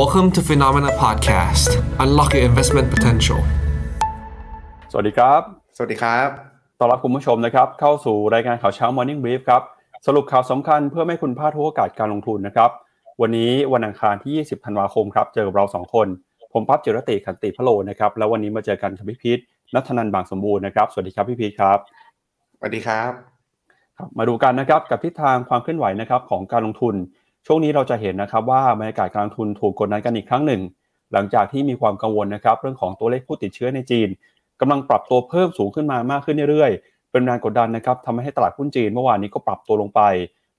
Welcome to Phenomena Podcast. Unlock your investment potential. สวัสดีครับ สวัสดีครับต้อนรับคุณผู้ชมนะครับ เข้าสู่รายการข่าวเช้า Morning Brief ครับ สรุปข่าวสำคัญเพื่อไม่ให้คุณพลาดทุกโอกาสการลงทุนนะครับ วันนี้วันอังคารที่ 20 ธันวาคมครับ เจอกับเรา 2 คน ผมพับเจรติขันติพะโลนะครับ แล้ววันนี้มาเจอกันกับพี่พีทนัทนันบางสมบูรณ์นะครับ สวัสดีครับพี่พีทครับ สวัสดีครับ ครับ มาดูกันนะครับกับทิศทางความเคลื่อนไหวนะครับของการลงทุน ช่วงนี้เราจะเห็นนะครับว่าบรรยากาศการลงทุนถูกกดดันกันอีกครั้งหนึ่ง หลังจากที่มีความกังวลนะครับเรื่องของตัวเลขผู้ติดเชื้อในจีนกำลังปรับตัวเพิ่มสูงขึ้นมามากขึ้นเรื่อยๆ เป็นแรงกดดันนะครับทำให้ตลาดหุ้นจีนเมื่อวานนี้ก็ปรับตัวลงไป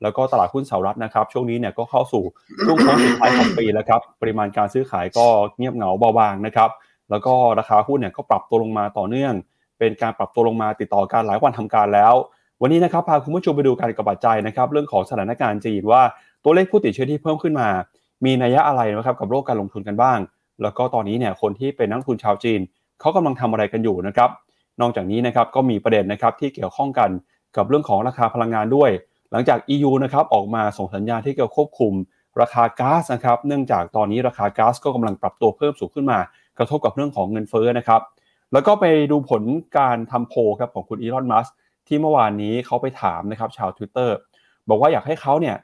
แล้วก็ตลาดหุ้นสหรัฐนะครับ ช่วงนี้เนี่ยก็เข้าสู่ช่วงโค้งสุดท้ายของปีแล้วครับปริมาณการซื้อขายก็เงียบเหงาเบาบางนะครับแล้วก็ราคาหุ้นเนี่ยก็ปรับตัวลงมาต่อเนื่อง เป็นการปรับตัวลงมาติดต่อกันหลายวันทำการแล้ว วันนี้นะครับพาคุณผู้ชมไปดูการกับปัจจัยนะครับเรื่องของสถานการณ์จีนว่า ตัวเลขผู้ติดเชื้อที่เพิ่มขึ้นมา มีนัยยะอะไรนะครับกับโลกการลงทุนกันบ้าง แล้วก็ตอนนี้เนี่ยคนที่เป็นนักทุนชาวจีนเขากำลังทำอะไรกันอยู่นะครับ นอกจากนี้นะครับก็มีประเด็นนะครับที่เกี่ยวข้องกันกับเรื่องของราคาพลังงานด้วย หลังจาก EU นะครับออกมาส่งสัญญาณที่เกี่ยวควบคุม ราคาก๊าซนะครับเนื่องจากตอนนี้ราคาก๊าซก็กำลังปรับตัวเพิ่มสูงขึ้นมา กระทบกับเรื่องของเงินเฟ้อนะครับแล้วก็ไปดูผลการทำโพลครับของคุณอีลอนมัสที่เมื่อวานนี้เขาไปถามนะครับชาว Twitter บอกว่าอยากให้เขาเนี่ย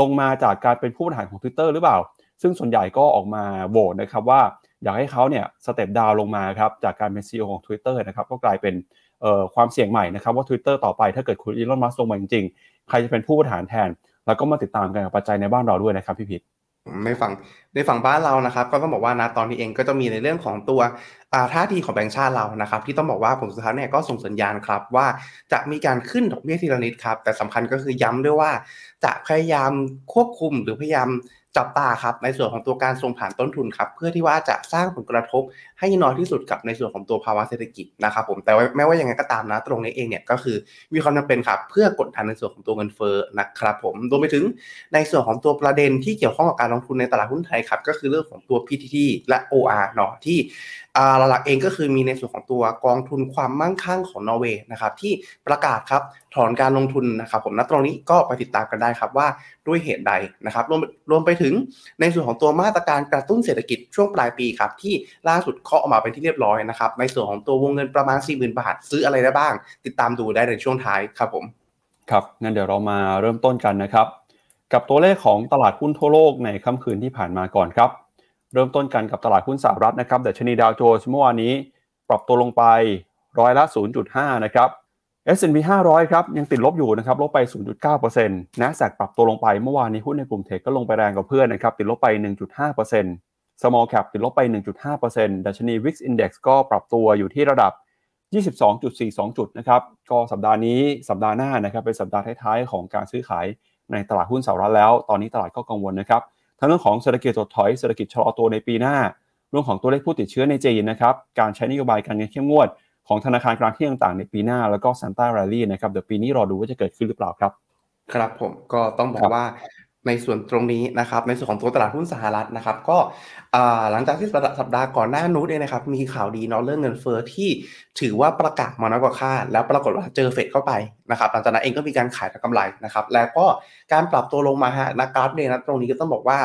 ลงมาจากการเป็นผู้บริหารของ Twitter หรือเปล่า ซึ่งส่วนใหญ่ก็ออกมาโหวตนะครับว่าอยากให้เขาเนี่ยสเต็ปดาวลงมาครับจากการเป็น CEO ของ Twitter นะครับก็กลายเป็นความเสี่ยงใหม่นะครับว่า Twitter ต่อไปถ้าเกิดคุณอีลอนมัสลงมาจริงๆ ใครจะเป็นผู้บริหารแทน แล้วก็มาติดตามกันกับปัจจัยในบ้านเราด้วยนะครับพี่พิษ ในฝั่งในฝั่งบ้านเรานะครับ ก็ต้องบอกว่านะตอนนี้เองก็จะมีในเรื่องของตัวท่าทีของแบงก์ชาติเรานะครับ ที่ต้องบอกว่าผลสุดท้ายเนี่ยก็ส่งสัญญาณครับ ว่าจะมีการขึ้นดอกเบี้ยทีละนิดครับ แต่สำคัญก็คือย้ำด้วยว่าจะพยายามควบคุมหรือพยายามจับตาครับในส่วนของตัวการส่งผ่านต้นทุนครับเพื่อที่ว่าจะสร้างผลกระทบให้น้อยที่สุดกับในส่วนของตัวภาวะเศรษฐกิจนะครับผมแต่ว่าแม้ว่ายังไงก็ตามนะตรงนี้เองเนี่ยก็คือมีความจำเป็นครับเพื่อกดดันในส่วนของตัวเงินเฟ้อนะครับผมรวมไปถึงในส่วนของตัวประเด็นที่เกี่ยวข้องกับการลงทุนในตลาดหุ้นไทยครับก็คือเรื่องของตัว PTT และ OR เนาะที่หลักๆเองก็คือมีในส่วนของตัวกองทุนความมั่งคั่งของนอร์เวย์นะครับที่ประกาศครับถอนการลงทุนนะครับผมณตรงนี้ก็ไปติดตามกันได้ครับว่าด้วยเหตุใดนะครับรวมรวมไปถึงในส่วนของตัวมาตรการกระตุ้นเศรษฐกิจช่วงปลายปีครับที่ล่าสุดเคาะออกมาเป็นที่เรียบร้อยนะครับในส่วนของตัววงเงินประมาณ 40,000 บาท ซื้ออะไรได้บ้าง ติดตามดูได้ในช่วงท้ายครับผมครับงั้นเดี๋ยวเรามาเริ่มต้นกันนะครับ กับตัวเลขของตลาดหุ้นทั่วโลกในค่ำคืนที่ผ่านมาก่อนครับ เริ่มต้นกันกับตลาดหุ้นสหรัฐนะครับดัชนีดาวโจนส์เมื่อวานนี้ ปรับตัวลงไปร้อยละ 0.5 นะครับ S&P 500 ครับ ยังติดลบอยู่นะครับ ลบไป 0.9% NASDAQ ปรับตัวลงไปเมื่อวานนี้หุ้นในกลุ่มเทคก็ลงไปแรงกว่าเพื่อนนะครับ ติดลบไป 1.5% Small Cap ติดลบไป 1.5%ดัชนี Wix Index ก็ปรับตัวอยู่ที่ระดับ 22.42 จุดนะครับ ก็สัปดาห์นี้สัปดาห์หน้านะครับเป็นสัปดาห์ท้ายๆของการซื้อขายในตลาดหุ้นสหรัฐแล้ว ตอนนี้ตลาดก็กังวลนะครับ ทั้งเรื่องของเศรษฐกิจถดถอยเศรษฐกิจชะลอตัวในปีหน้า เรื่องของตัวเลขผู้ติดเชื้อในจีนนะครับการใช้นโยบายการเงินเข้มงวดของธนาคารกลางที่ต่างๆในปีหน้าแล้วก็ซ a นต้า r รลลี่นะครับเดี๋ยวปีนี้รอดูว่าจะเกิดขึ้นหรือเปล่าครับ ครับผมก็ต้องบอครักบว่า ในส่วนตรงนี้นะครับในส่วนของตัวตลาดหุ้นสหรัฐนะครับก็หลังจากที่สัปดาห์ก่อนหน้านู้นเองนะครับมีข่าวดีเนาะเรื่องเงินเฟ้อที่ถือว่าประกาศมาน้อยกว่าคาดแล้วปรากฏว่าเจอเฟดเข้าไปนะครับหลังจากนั้นเองก็มีการขายกำไรนะครับแล้วก็การปรับตัวลงมาฮะนักกราฟเนี่ยนะตรงนี้ก็ต้องบอกว่า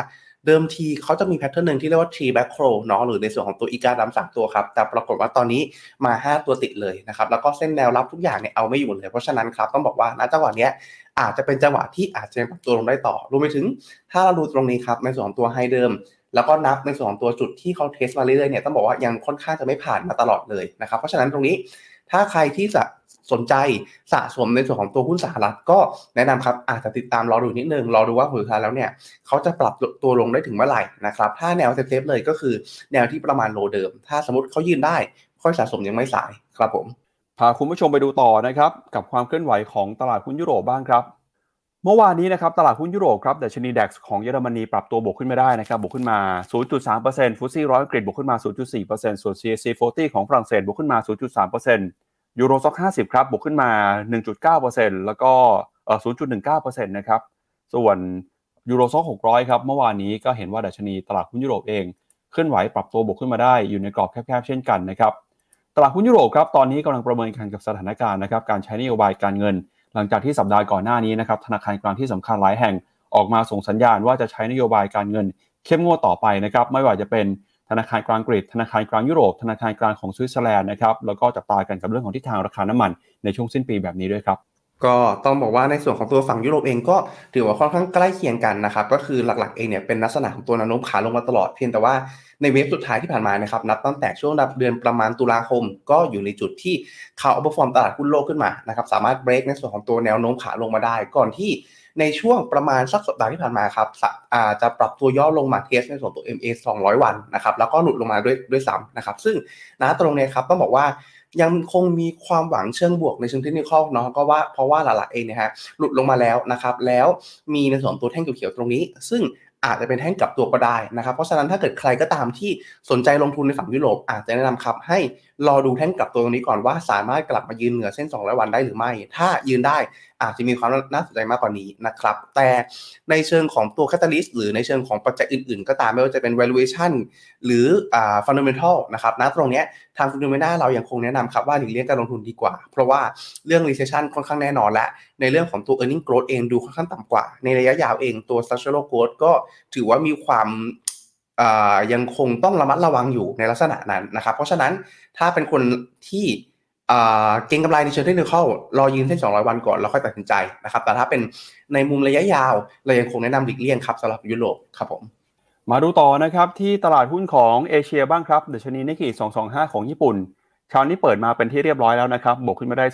เดิมทีเขาจะมีแพทเทิร์นหนึ่งที่เรียกว่า tree back row เนาะหรือในส่วนของตัวอีกาดำสามตัวครับ แต่ปรากฏว่าตอนนี้มา 5 ตัวติดเลยนะครับ แล้วก็เส้นแนวรับทุกอย่างเนี่ยเอาไม่อยู่เลย เพราะฉะนั้นครับ ต้องบอกว่าณจังหวะเนี้ยอาจจะเป็นจังหวะที่อาจจะปรับตัวลงได้ต่อรวมไปถึงถ้าเราดูตรงนี้ครับในส่วนของตัว high เดิมแล้วก็นับในส่วนของตัวจุดที่เขา test มาเรื่อยๆเนี่ยต้องบอกว่ายังค่อนข้างจะไม่ผ่านมาตลอดเลยนะครับ เพราะฉะนั้นตรงนี้ถ้าใครที่จะ สนใจสะสมในส่วนของตัวหุ้นสหรัฐก็แนะนำครับอาจจะติดตามรอดูนิดนึงรอดูว่าผลสุดท้ายแล้วเนี่ยเขาจะปรับตัวลงได้ถึงเมื่อไหร่นะครับถ้าแนว safe เลยก็คือแนวที่ประมาณ low เดิม ถ้าสมมติเขายืนได้ค่อยสะสมยังไม่สายครับผมพาคุณผู้ชมไปดูต่อนะครับกับความเคลื่อนไหวของตลาดหุ้นยุโรปบ้างครับ เมื่อวานนี้นะครับตลาดหุ้นยุโรปครับดัชนีดัคของเยอรมนีปรับตัวบวกขึ้นมาได้นะครับบวกขึ้นมา 0.3%ฟุตซี่ร้อยอังกฤษบวกขึ้นมา 0.4%ส่วน CAC 40 ของฝรั่งเศสบวกขึ้นมา 0.3% ยูโรซ็อก50ครับบวกขึ้นมา 1.9%แล้วก็เอ่อ0.19%นะครับส่วนยูโรซ็อก600 ครับ เมื่อวานนี้ก็เห็นว่าดัชนีตลาดหุ้นยุโรปเองเคลื่อนไหวปรับตัวบวกขึ้นมาได้อยู่ในกรอบแคบๆเช่นกันนะครับตลาดหุ้นยุโรปครับตอนนี้กำลังประเมินกันกับสถานการณ์นะครับการใช้นโยบายการเงิน หลังจากที่สัปดาห์ก่อนหน้านี้นะครับธนาคารกลางที่สำคัญหลายแห่งออกมาส่งสัญญาณว่าจะใช้นโยบายการเงินเข้มงวดต่อไปนะครับไม่ว่าจะเป็น ธนาคารกลางกรีกธนาคารกลางยุโรป ธนาคารกลางของสวิตเซอร์แลนด์นะครับแล้วก็จับตากันกับเรื่องของทิศทางราคาน้ำมันในช่วงสิ้นปีแบบนี้ด้วยครับก็ต้องบอกว่าในส่วนของตัวฝั่งยุโรปเองก็ถือว่าค่อนข้างใกล้เคียงกันนะครับก็คือหลักๆเองเนี่ยเป็นลักษณะของตัวแนวโน้มขาลงมาตลอดเพียงแต่ว่าในเวฟสุดท้ายที่ผ่านมานะครับนับตั้งแต่ช่วงเดือนประมาณตุลาคม ก็อยู่ในจุดที่เขาอัพฟอร์มตลาดหุ้นโลกขึ้นมานะครับสามารถเบรกในส่วนของตัวแนวโน้มขาลงมาได้ ก่อนที่ ในช่วงประมาณสักสัปดาห์ที่ผ่านมาครับอาจะปรับตัวย่อลงมาเทสในส่วนตัว MA 200 วันนะครับแล้วก็หลุดลงมาด้วยด้วยซ้ำนะครับซึ่งนะตรงนี้ครับต้องบอกว่ายังคงมีความหวังเชิงบวกในเชิงเทคนิคเนาะก็ว่าเพราะว่าหลักๆเองเนี่ยฮะหลุดลงมาแล้วนะครับแล้วมีในส่วนตัวแท่งเขียวๆตรงนี้ ซึ่งอาจจะเป็นแท่งกลับตัวก็ได้นะครับ เพราะฉะนั้นถ้าเกิดใครก็ตามที่สนใจลงทุนในฝั่งยุโรปอาจจะแนะนำครับให้ รอดูแท่งกลับตัวตรงนี้ก่อนว่าสามารถกลับมายืนเหนือเส้น200วันได้หรือไม่ ถ้ายืนได้อาจจะมีความน่าสนใจมากกว่านี้นะครับ แต่ในเชิงของตัว catalyst หรือในเชิงของปัจจัยอื่นๆ ก็ตามไม่ว่าจะเป็น valuation หรืออ่า fundamental นะครับณตรงนี้ทาง fundamental เรายังคงแนะนำครับว่าหลีกเลี่ยงการลงทุนดีกว่า เพราะว่าเรื่อง recession ค่อนข้างแน่นอนและ ในเรื่องของตัว earning growth เองดูค่อนข้างต่ำกว่า ในระยะยาวเองตัว structural growth ก็ถือว่ามีความ ยังคงต้องระมัดระวังอยู่ในลักษณะนั้นนะครับ เพราะฉะนั้นถ้าเป็นคนที่เก่งกำไรในเชิงเทคนิครอยืนเส้น 200 วันก่อนแล้วค่อยตัดสินใจนะครับ แต่ถ้าเป็นในมุมระยะยาว เรายังคงแนะนำหลีกเลี่ยงครับสำหรับยุโรปครับผม มาดูต่อนะครับที่ตลาดหุ้นของเอเชียบ้างครับดัชนีนิกเกิ225 ของญี่ปุ่นเช้านี้เปิดมาเป็นที่เรียบร้อยแล้วนะครับบวกขึ้นมาได้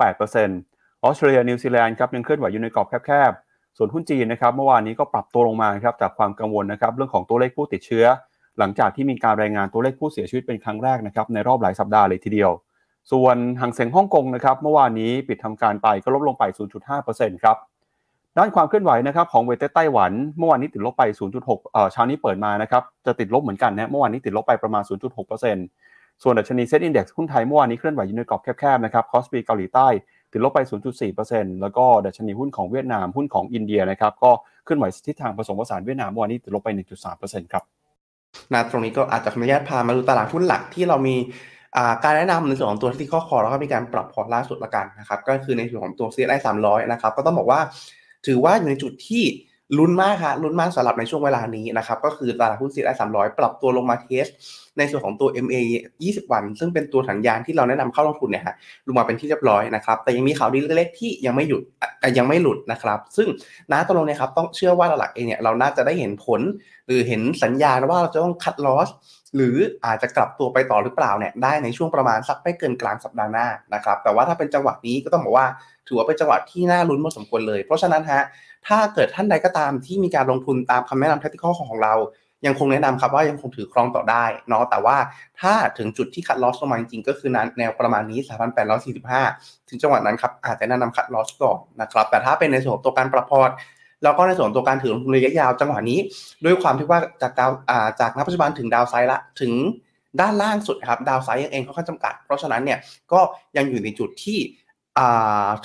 0.28%ออสเตรเลียนิวซีแลนด์ครับยังเคลื่อนไหวอยู่ในกรอบแคบๆ ส่วนหุ้นจีนนะครับเมื่อวานนี้ก็ปรับตัวลงมาครับจากความกังวลนะครับเรื่องของตัวเลขผู้ติดเชื้อ หลังจากที่มีการรายงานตัวเลขผู้เสียชีวิตเป็นครั้งแรกนะครับในรอบหลายสัปดาห์เลยทีเดียว ส่วนฮั่งเส็งฮ่องกงนะครับเมื่อวานนี้ปิดทำการไปก็ลบลงไป 0.5%ครับด้านความเคลื่อนไหวนะครับของ weight ไต้หวัน เมื่อวานนี้ติดลบไป 0.6เอ่อเช้านี้เปิดมานะครับจะติดลบเหมือนกันนะเมื่อวานนี้ติดลบไปประมาณ 0.6%ส่วนดัชนี SET Index หุ้นไทยเมื่อวานนี้เคลื่อนไหวอยู่ในกรอบแคบๆนะครับคอสปีเกาหลีใต้ ติดลบไป 0.4%แล้วก็ดัชนีหุ้นของเวียดนามหุ้นของอินเดียนะครับก็ขึ้นไหวทิศทางผสมผสานเวียดนามเมื่อวานนี้ติดลบไป 1.3%ครับนะตรงนี้ก็อาจจะขออนุญาตพามาดูตลาดหุ้นหลักที่เรามีการแนะนำในส่วนของตัวที่ข้อคอแล้วก็มีการปรับพอร์ตล่าสุดละกันนะครับก็คือในส่วนของตัว CSI 300 นะครับก็ต้องบอกว่า ถือว่าอยู่ในจุดที่ ลุ้นมากครับลุ้นมากสำหรับในช่วงเวลานี้นะครับก็คือตลาดหุ้น CSI 300ปรับตัวลงมาเทส ในส่วนของตัว MA 20 วัน ซึ่งเป็นตัวสัญญาณที่เราแนะนำเข้าลงทุนเนี่ยฮะลงมาเป็นที่เรียบร้อยนะครับแต่ยังมีข่าวดีเล็กๆที่ยังไม่หยุดยังไม่หลุดนะครับ ซึ่งน้าตรงนี้ครับต้องเชื่อว่าหลักเองเนี่ยเราน่าจะได้เห็นผล หรือเห็นสัญญาณว่าเราจะต้องคัดลอสหรืออาจจะกลับตัวไปต่อหรือเปล่าเนี่ยได้ในช่วงประมาณสักไม่เกินกลางสัปดาห์หน้านะครับแต่ว่าถ้าเป็นจังหวะนี้ก็ต้องบอกว่าถือว่าเป็นจังหวะที่น่าลุ้นพอสมควรเลย เพราะฉะนั้นฮะ ถ้าเกิดท่านใดก็ตามที่มีการลงทุนตามคำแนะนำเทคนิคของเรา ยังคงแนะนำครับว่ายังคงถือครองต่อได้เนาะแต่ว่าถ้าถึงจุดที่คัดลอสลงมาจริงๆก็คือแนวประมาณนี้ 3,845 ถึงจังหวะนั้นครับอาจจะแนะนำคัดลอสก่อนนะครับแต่ถ้าเป็นในส่วนตัวการประพอร์ตแล้วก็ในส่วนตัวการถือลงทุนระยะยาวจังหวะนี้ ด้วยความที่ว่าจากดาวจากนับปัจจุบันถึงดาวไซด์ละถึงด้านล่างสุดครับดาวไซด์เองค่อนข้างจำกัด เพราะฉะนั้นเนี่ยก็ยังอยู่ในจุดที่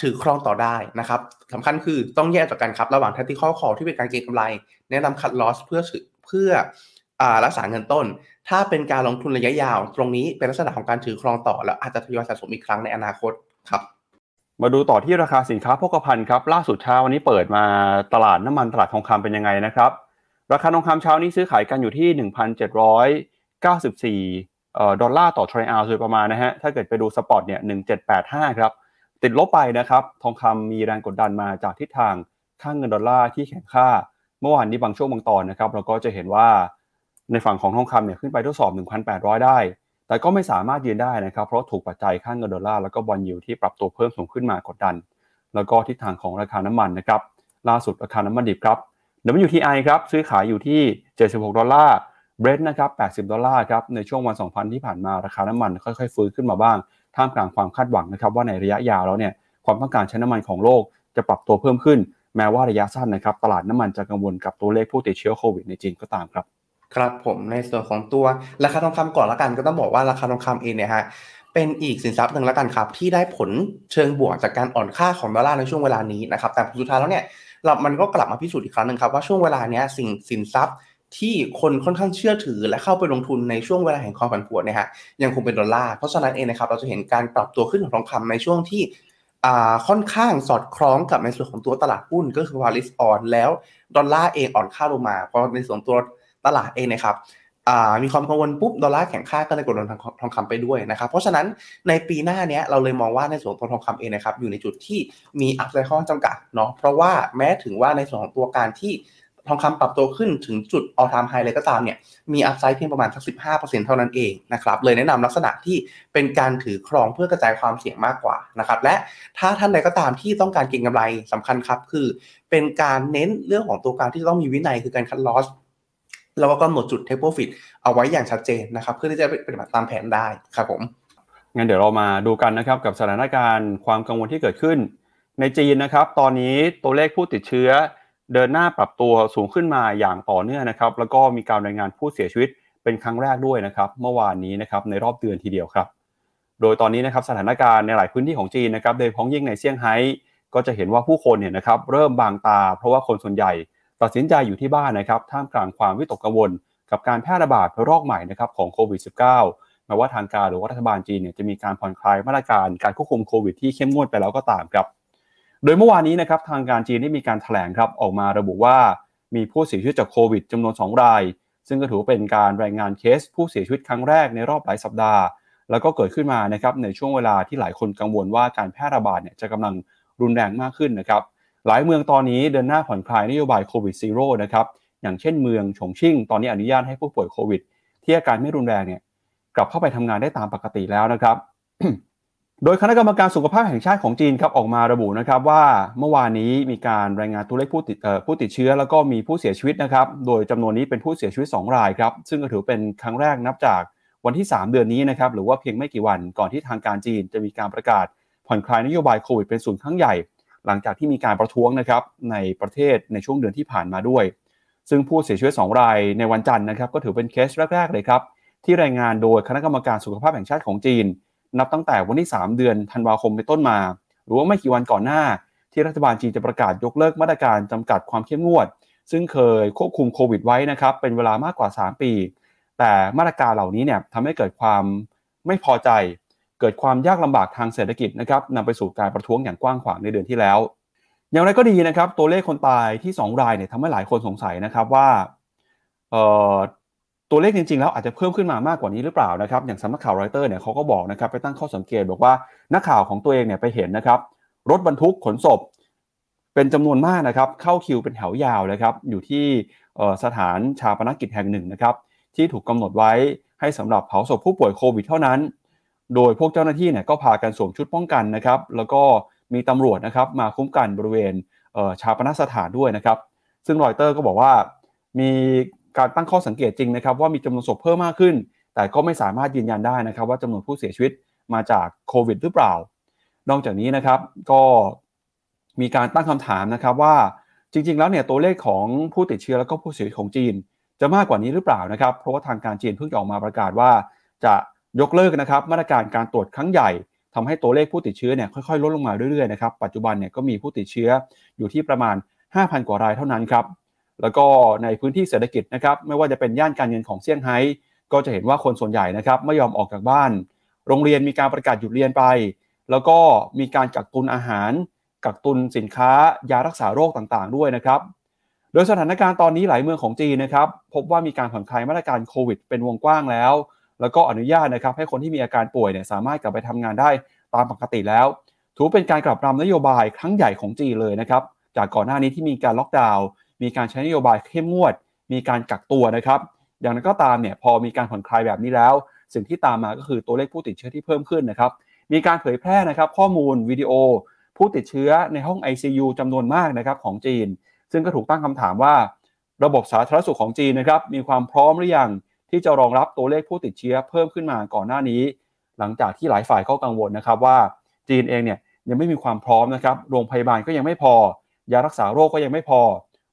ถือครองต่อได้นะครับสำคัญคือต้องแยกจากกันครับ ระหว่างทัติข้อคอที่เป็นการเก็งกำไร แนะนำคัดลอสเพื่อเพื่อรักษาเงินต้น ถ้าเป็นการลงทุนระยะยาว ตรงนี้เป็นลักษณะของการถือครองต่อ แล้วอาจจะทยอยสะสมอีกครั้งในอนาคตครับมาดูต่อที่ราคาสินค้าโภคภัณฑ์ครับล่าสุดเช้าวันนี้เปิดมาตลาดน้ำมันตลาดทองคำเป็นยังไงนะครับราคาทองคำเช้านี้ซื้อขายกันอยู่ที่ 1,794ดอลลาร์ต่อทรัลล์โดยประมาณนะฮะถ้าเกิดไปดูสปอตเนี่ย1785ครับ ติดลบไปนะครับ ทองคำมีแรงกดดันมาจากทิศทางค่าเงินดอลลาร์ที่แข็งค่า เมื่อวานนี้บางช่วงบางตอนนะครับ เราก็จะเห็นว่าในฝั่งของทองคำเนี่ยขึ้นไปทดสอบ 1,800 ได้ แต่ก็ไม่สามารถยืนได้นะครับ เพราะถูกปัจจัยค่าเงินดอลลาร์แล้วก็ bond yield ที่ปรับตัวเพิ่มสูงขึ้นมากดดัน แล้วก็ทิศทางของราคาน้ำมันนะครับ ล่าสุดราคาน้ำมันดิบครับ WTI ครับซื้อขายอยู่ที่ 76 ดอลลาร์เบรนท์นะครับ 80 ดอลลาร์ครับ ในช่วงวัน 2 วันที่ผ่านมาราคาน้ำมันค่อยๆ ฟื้นขึ้นมาบ้าง ท่ามกลางความคาดหวังนะครับว่าในระยะยาวแล้วเนี่ยความต้องการใช้น้ำมันของโลกจะปรับตัวเพิ่มขึ้น แม้ว่าระยะสั้นนะครับตลาดน้ำมันจะกังวลกับตัวเลขผู้ติดเชื้อโควิดในจีนก็ตามครับ ครับผมในส่วนของตัวราคาทองคำก่อนละกันก็ต้องบอกว่าราคาทองคำเองเนี่ยฮะเป็นอีกสินทรัพย์หนึ่งละกันครับ ที่ได้ผลเชิงบวกจากการอ่อนค่าของดอลลาร์ในช่วงเวลานี้นะครับแต่สุดท้ายแล้วเนี่ยเรามันก็กลับมาพิสูจน์อีกครั้งหนึ่งครับว่าช่วงเวลานี้สิ่งสินทรัพย์ ที่คนค่อนข้างเชื่อถือและเข้าไปลงทุนในช่วงเวลาแห่งความผันผวนเนี่ยฮะยังคงเป็นดอลลาร์เพราะฉะนั้นเองนะครับเราจะเห็นการปรับตัวขึ้นของทองคำในช่วงที่ค่อนข้างสอดคล้องกับในส่วนของตัวตลาดหุ้นก็คือวาลิสอ่อนแล้วดอลลาร์เองอ่อนค่าลงมาเพราะในส่วนตัวตลาดเองนะครับมีความกังวลปุ๊บดอลลาร์แข็งค่าก็เลยกดลงทองคำไปด้วยนะครับ เพราะฉะนั้นในปีหน้าเนี้ยเราเลยมองว่าในส่วนของทองคำเองนะครับอยู่ในจุดที่มีอัพไซด์ข้อจำกัดเนาะเพราะว่าแม้ถึงว่าในส่วนของตัวการที่ ทองคำปรับตัวขึ้นถึงจุด all time high เลยก็ตามเนี่ยมีอัพไซด์เพียงประมาณสักสิเท่านั้นเองนะครับเลยแนะนำลักษณะที่เป็นการถือครองเพื่อกระจายความเสี่ยงมากกว่านะครับและถ้าท่านใดก็ตามที่ต้องการเก็งกำไรสำคัญครับ คือ เป็นการเน้นเรื่องของตัวการที่ต้องมีวินัยคือการคัดลอสแล้วก็กำหนดจุดเทปโปรฟิตเอาไว้อย่างชัดเจนนะครับเพื่อที่จะปฏิบัติตามแผนได้ครับผมงั้นเดี๋ยวเรามาดูกันนะครับกับสถานการณ์ความกังวลที่เกิดขึ้น ในจีนนะครับ ตอนนี้ตัวเลขผู้ติดเชื้อ เดินหน้าปรับตัวสูงขึ้นมาอย่างต่อเนื่องนะครับ แล้วก็มีการรายงานผู้เสียชีวิตเป็นครั้งแรกด้วยนะครับ เมื่อวานนี้นะครับในรอบเดือนทีเดียวครับ โดยตอนนี้นะครับสถานการณ์ในหลายพื้นที่ของจีนนะครับ โดยพ้องยิ่งในเซี่ยงไฮ้ก็จะเห็นว่าผู้คนเนี่ยนะครับเริ่มบางตา เพราะว่าคนส่วนใหญ่ตัดสินใจอยู่ที่บ้านนะครับ ท่ามกลางความวิตกกังวล กับการแพร่ระบาดระลอกใหม่นะครับของโควิด -19 แม้ว่าทางการหรือว่ารัฐบาลจีนเนี่ยจะมีการผ่อนคลายมาตรการการควบคุมโควิดที่เข้มงวดไปแล้วก็ตามครับ โดยเมื่อวานนี้นะครับทางการจีนได้มีการถแถลงครับออกมาระบุว่ามีผู้เสียชีวิตจากโควิดจำนวน 2 ราย ซึ่งก็ถือเป็นการรายงานเคสผู้เสียชีวิตครั้งแรกในรอบหลายสัปดาห์ แล้วก็เกิดขึ้นมานะครับในช่วงเวลาที่หลายคนกังวลว่าการแพร่ระบาดเนี่ยจะกำลังรุนแรงมากขึ้นนะครับหลายเมืองตอนนี้เดินหน้าผ่อนคลายนโยบายโควิด zero นะครับอย่างเช่นเมืองฉงชิ่ง ตอนนี้อนุญาตให้ผู้ป่วยโควิด ที่อาการไม่รุนแรงเนี่ยกลับเข้าไปทำงานได้ตามปกติแล้วนะครับ โดยคณะกรรมการสุขภาพแห่งชาติของจีนครับออกมาระบุนะครับว่าเมื่อวานนี้มีการรายงานตัวเลขผู้ติดผู้ติดเชื้อ แล้วก็มีผู้เสียชีวิตนะครับ โดยจำนวนนี้เป็นผู้เสียชีวิต 2 รายครับ ซึ่งก็ถือเป็นครั้งแรกนับจากวันที่ 3 เดือนนี้นะครับหรือว่าเพียงไม่กี่วันก่อนที่ทางการจีนจะมีการประกาศผ่อนคลายนโยบายโควิดเป็นศูนย์ครั้งใหญ่ หลังจากที่มีการประท้วงนะครับในประเทศในช่วงเดือนที่ผ่านมาด้วย ซึ่งผู้เสียชีวิต 2 รายในวันจันทร์นะครับก็ถือเป็นเคสแรก ๆ เลยครับที่รายงานโดยคณะกรรมการสุขภาพแห่งชาติของจีน นับตั้งแต่วันที่ 3 เดือนธันวาคมเป็นต้นมา หรือว่าไม่กี่วันก่อนหน้า ที่รัฐบาลจีนจะประกาศยกเลิกมาตรการจำกัดความเข้มงวด ซึ่งเคยควบคุมโควิดไว้นะครับเป็นเวลามากกว่า 3 ปี แต่มาตรการเหล่านี้เนี่ยทำให้เกิดความไม่พอใจ เกิดความยากลำบากทางเศรษฐกิจนะครับนำไปสู่การประท้วงอย่างกว้างขวางในเดือนที่แล้ว อย่างไรก็ดีนะครับตัวเลขคนตายที่ 2 รายเนี่ยทำให้หลายคนสงสัยนะครับว่า ตัวเลขจริง ๆ แล้วอาจจะเพิ่มขึ้นมามากกว่านี้หรือเปล่านะครับอย่างสำนักข่าวรอยเตอร์เนี่ยเขาก็บอกนะครับไปตั้งข้อสังเกตบอกว่านักข่าวของตัวเองเนี่ยไปเห็นนะครับรถบรรทุกขนศพ เป็นจำนวนมากนะครับเข้าคิวเป็นแถวยาวนะครับอยู่ที่สถานชาปนกิจแห่งหนึ่งนะครับที่ถูกกำหนดไว้ให้สำหรับเผาศพผู้ป่วยโควิดเท่านั้น โดยพวกเจ้าหน้าที่เนี่ยก็พากันสวมชุดป้องกันนะครับแล้วก็มีตำรวจนะครับมาคุ้มกันบริเวณชาปนสถานด้วยนะครับซึ่งรอยเตอร์ก็บอกว่ามี การตั้งข้อสังเกตจริงนะครับว่ามีจำนวนศพเพิ่มมากขึ้น แต่ก็ไม่สามารถยืนยันได้นะครับ ว่าจำนวนผู้เสียชีวิตมาจากโควิดหรือเปล่า นอกจากนี้นะครับก็มีการตั้งคำถามนะครับว่าจริง ๆ แล้วเนี่ยตัวเลขของผู้ติดเชื้อแล้วก็ผู้เสียชีวิตของจีน จะมากกว่านี้หรือเปล่านะครับ เพราะว่าทางการจีนเพิ่งออกมาประกาศว่า จะยกเลิกนะครับ มาตรการการตรวจครั้งใหญ่ทำให้ตัวเลขผู้ติดเชื้อเนี่ยค่อยๆลดลงมาเรื่อยๆนะครับปัจจุบันเนี่ยก็มีผู้ติดเชื้ออยู่ที่ประมาณ 5,000 กว่ารายเท่านั้นครับ แล้วก็ในพื้นที่เศรษฐกิจนะครับไม่ว่าจะเป็นย่านการเงินของเซี่ยงไฮ้ก็จะเห็นว่าคนส่วนใหญ่นะครับไม่ยอมออกจากบ้าน โรงเรียนมีการประกาศหยุดเรียนไป แล้วก็มีการกักตุนอาหาร กักตุนสินค้ายารักษาโรคต่างๆ ด้วยนะครับ โดยสถานการณ์ตอนนี้หลายเมืองของจีนนะครับพบว่ามีการผ่อนคลายมาตรการโควิด เป็นวงกว้างแล้ว แล้วก็อนุญาตนะครับให้คนที่มีอาการป่วยเนี่ยสามารถกลับไปทำงานได้ตามปกติแล้ว ถือเป็นการกลับนำนโยบายครั้งใหญ่ของจีนเลยนะครับจากก่อนหน้านี้ที่มีการล็อกดาวน์ มีการใช้นโยบายเข้มงวด มีการกักตัวนะครับ อย่างนั้นก็ตามเนี่ยพอมีการผ่อนคลายแบบนี้แล้ว สิ่งที่ตามมาก็คือตัวเลขผู้ติดเชื้อที่เพิ่มขึ้นนะครับ มีการเผยแพร่นะครับข้อมูลวิดีโอ ผู้ติดเชื้อในห้อง ICU จำนวนมากนะครับของจีน ซึ่งก็ถูกตั้งคำถามว่า ระบบสาธารณสุขของจีนนะครับมีความพร้อมหรือยังที่จะรองรับตัวเลขผู้ติดเชื้อเพิ่มขึ้นมาก่อนหน้านี้ หลังจากที่หลายฝ่ายเขากังวลนะครับว่าจีนเองเนี่ยยังไม่มีความพร้อมนะครับ โรงพยาบาลก็ยังไม่พอ ยารักษาโรคก็ยังไม่พอ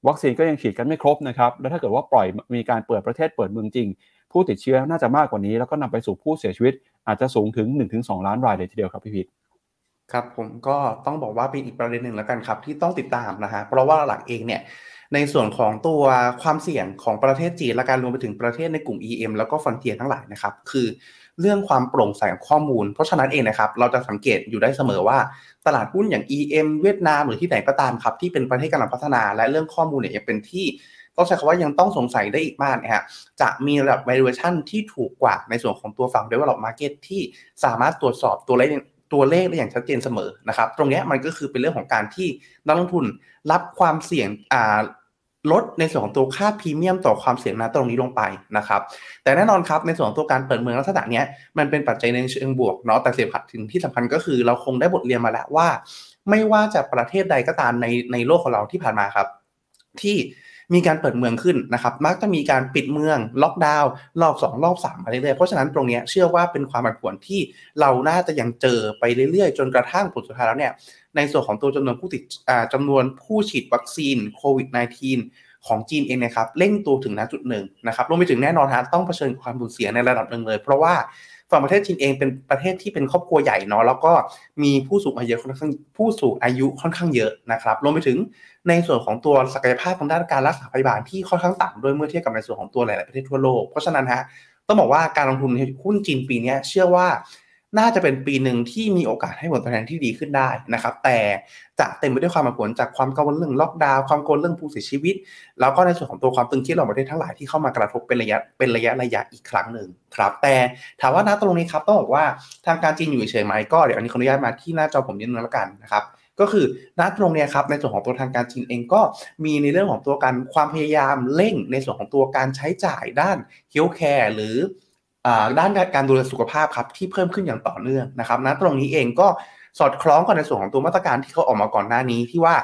วัคซีนก็ยังฉีดกันไม่ครบนะครับแล้วถ้าเกิดว่าปล่อยมีการเปิดประเทศเปิดเมืองจริง ผู้ติดเชื้อน่าจะมากกว่านี้ แล้วก็นำไปสู่ผู้เสียชีวิต อาจจะสูงถึง 1-2 ล้านรายเลยทีเดียวครับพี่พิษครับผมก็ต้องบอกว่าเป็นอีกประเด็นหนึ่งแล้วกันครับ ที่ต้องติดตามนะฮะเพราะว่าหลักเองเนี่ยในส่วนของตัวความเสี่ยงของประเทศจีนและการรวมไปถึงประเทศในกลุ่ม EM แล้วก็ฟอนเทียทั้งหลายนะครับ คือ เรื่องความโปร่งใสของข้อมูล เพราะฉะนั้นเองนะครับเราจะสังเกตอยู่ได้เสมอว่าตลาดหุ้นอย่าง EM เวียดนามหรือที่ไหนก็ตามครับที่เป็นประเทศกำลังพัฒนาและเรื่องข้อมูลเนี่ยยังเป็นที่ต้องใช้คำว่ายังต้องสงสัยได้อีกมากนะฮะจะมีระดับ valuation ที่ถูกกว่าในส่วนของตัวฝั่ง develop market ที่สามารถตรวจสอบตัวเลขตัวเลขได้อย่างชัดเจนเสมอนะครับ ตรงนี้มันก็คือเป็นเรื่องของการที่นักลงทุนรับความเสี่ยงอ่า ลดในส่วนของตัวค่าพรีเมียมต่อความเสี่ยงนะตรงนี้ลงไปนะครับแต่แน่นอนครับในส่วนของตัวการเปิดเมืองลักษณะนี้มันเป็นปัจจัยในเชิงบวกเนาะแต่เสียบถึงที่สำคัญก็คือ เราคงได้บทเรียนมาแล้วว่า ไม่ว่าจะประเทศใดก็ตามในในโลกของเราที่ผ่านมาครับ ที่มีการเปิดเมืองขึ้นนะครับ มักจะมีการปิดเมืองล็อกดาวน์รอบ 2 รอบ3มาเรื่อยๆเพราะฉะนั้นตรงนี้เชื่อว่าเป็นความผันผวนที่เราน่าจะยังเจอไปเรื่อยๆ จนกระทั่งผลสุดท้ายแล้วเนี่ย ในส่วนของตัวจำนวนผู้ติดจำนวนผู้ฉีดวัคซีนโควิด -19 ของจีนเองนะครับเร่งตัวถึงณจุดหนึ่งนะครับรวมไปถึงแน่นอนฮะต้องเผชิญความสูญเสียในระดับหนึ่งเลย เพราะว่าฝั่งประเทศจีนเองเป็นประเทศที่เป็นครอบครัวใหญ่เนาะแล้วก็มีผู้สูงอายุค่อนข้างผู้สูงอายุค่อนข้างเยอะนะครับรวมไปถึงในส่วนของตัวศักยภาพทางด้านการรักษาพยาบาลที่ค่อนข้างต่ำด้วยเมื่อเทียบกับในส่วนของตัวหลาย ๆ ประเทศทั่วโลกเพราะฉะนั้นฮะต้องบอกว่าการลงทุนในหุ้นจีนปีนี้เชื่อว่า น่าจะเป็นปีหนึ่งที่มีโอกาสให้ผลตอบแทนที่ดีขึ้นได้นะครับ แต่จะเต็มไปด้วยความผันผวนจากความกังวลเรื่องล็อกดาวน์ความกังวลเรื่องผู้เสียชีวิต แล้วก็ในส่วนของตัวความตึงเครียดระหว่างประเทศทั้งหลายที่เข้ามากระทบเป็นระยะเป็นระยะระยะอีกครั้งหนึ่งครับ แต่ถามว่าณตรงนี้ครับต้องบอกว่าทางการจีนอยู่เฉยไหมก็เดี๋ยวอันนี้ขออนุญาตมาที่หน้าจอผมนิดนึงแล้วกันนะครับก็คือณตรงนี้ครับในส่วนของตัวทางการจีนเองก็มีในเรื่องของตัวการความพยายามเร่งในส่วนของตัวการใช้จ่ายด้าน healthcare หรือ ด้านการดูแลสุขภาพครับที่เพิ่มขึ้นอย่างต่อเนื่องนะครับณตรงนี้เองก็สอดคล้องกับในส่วนของตัวมาตรการที่เขาออกมาก่อนหน้านี้ที่ว่า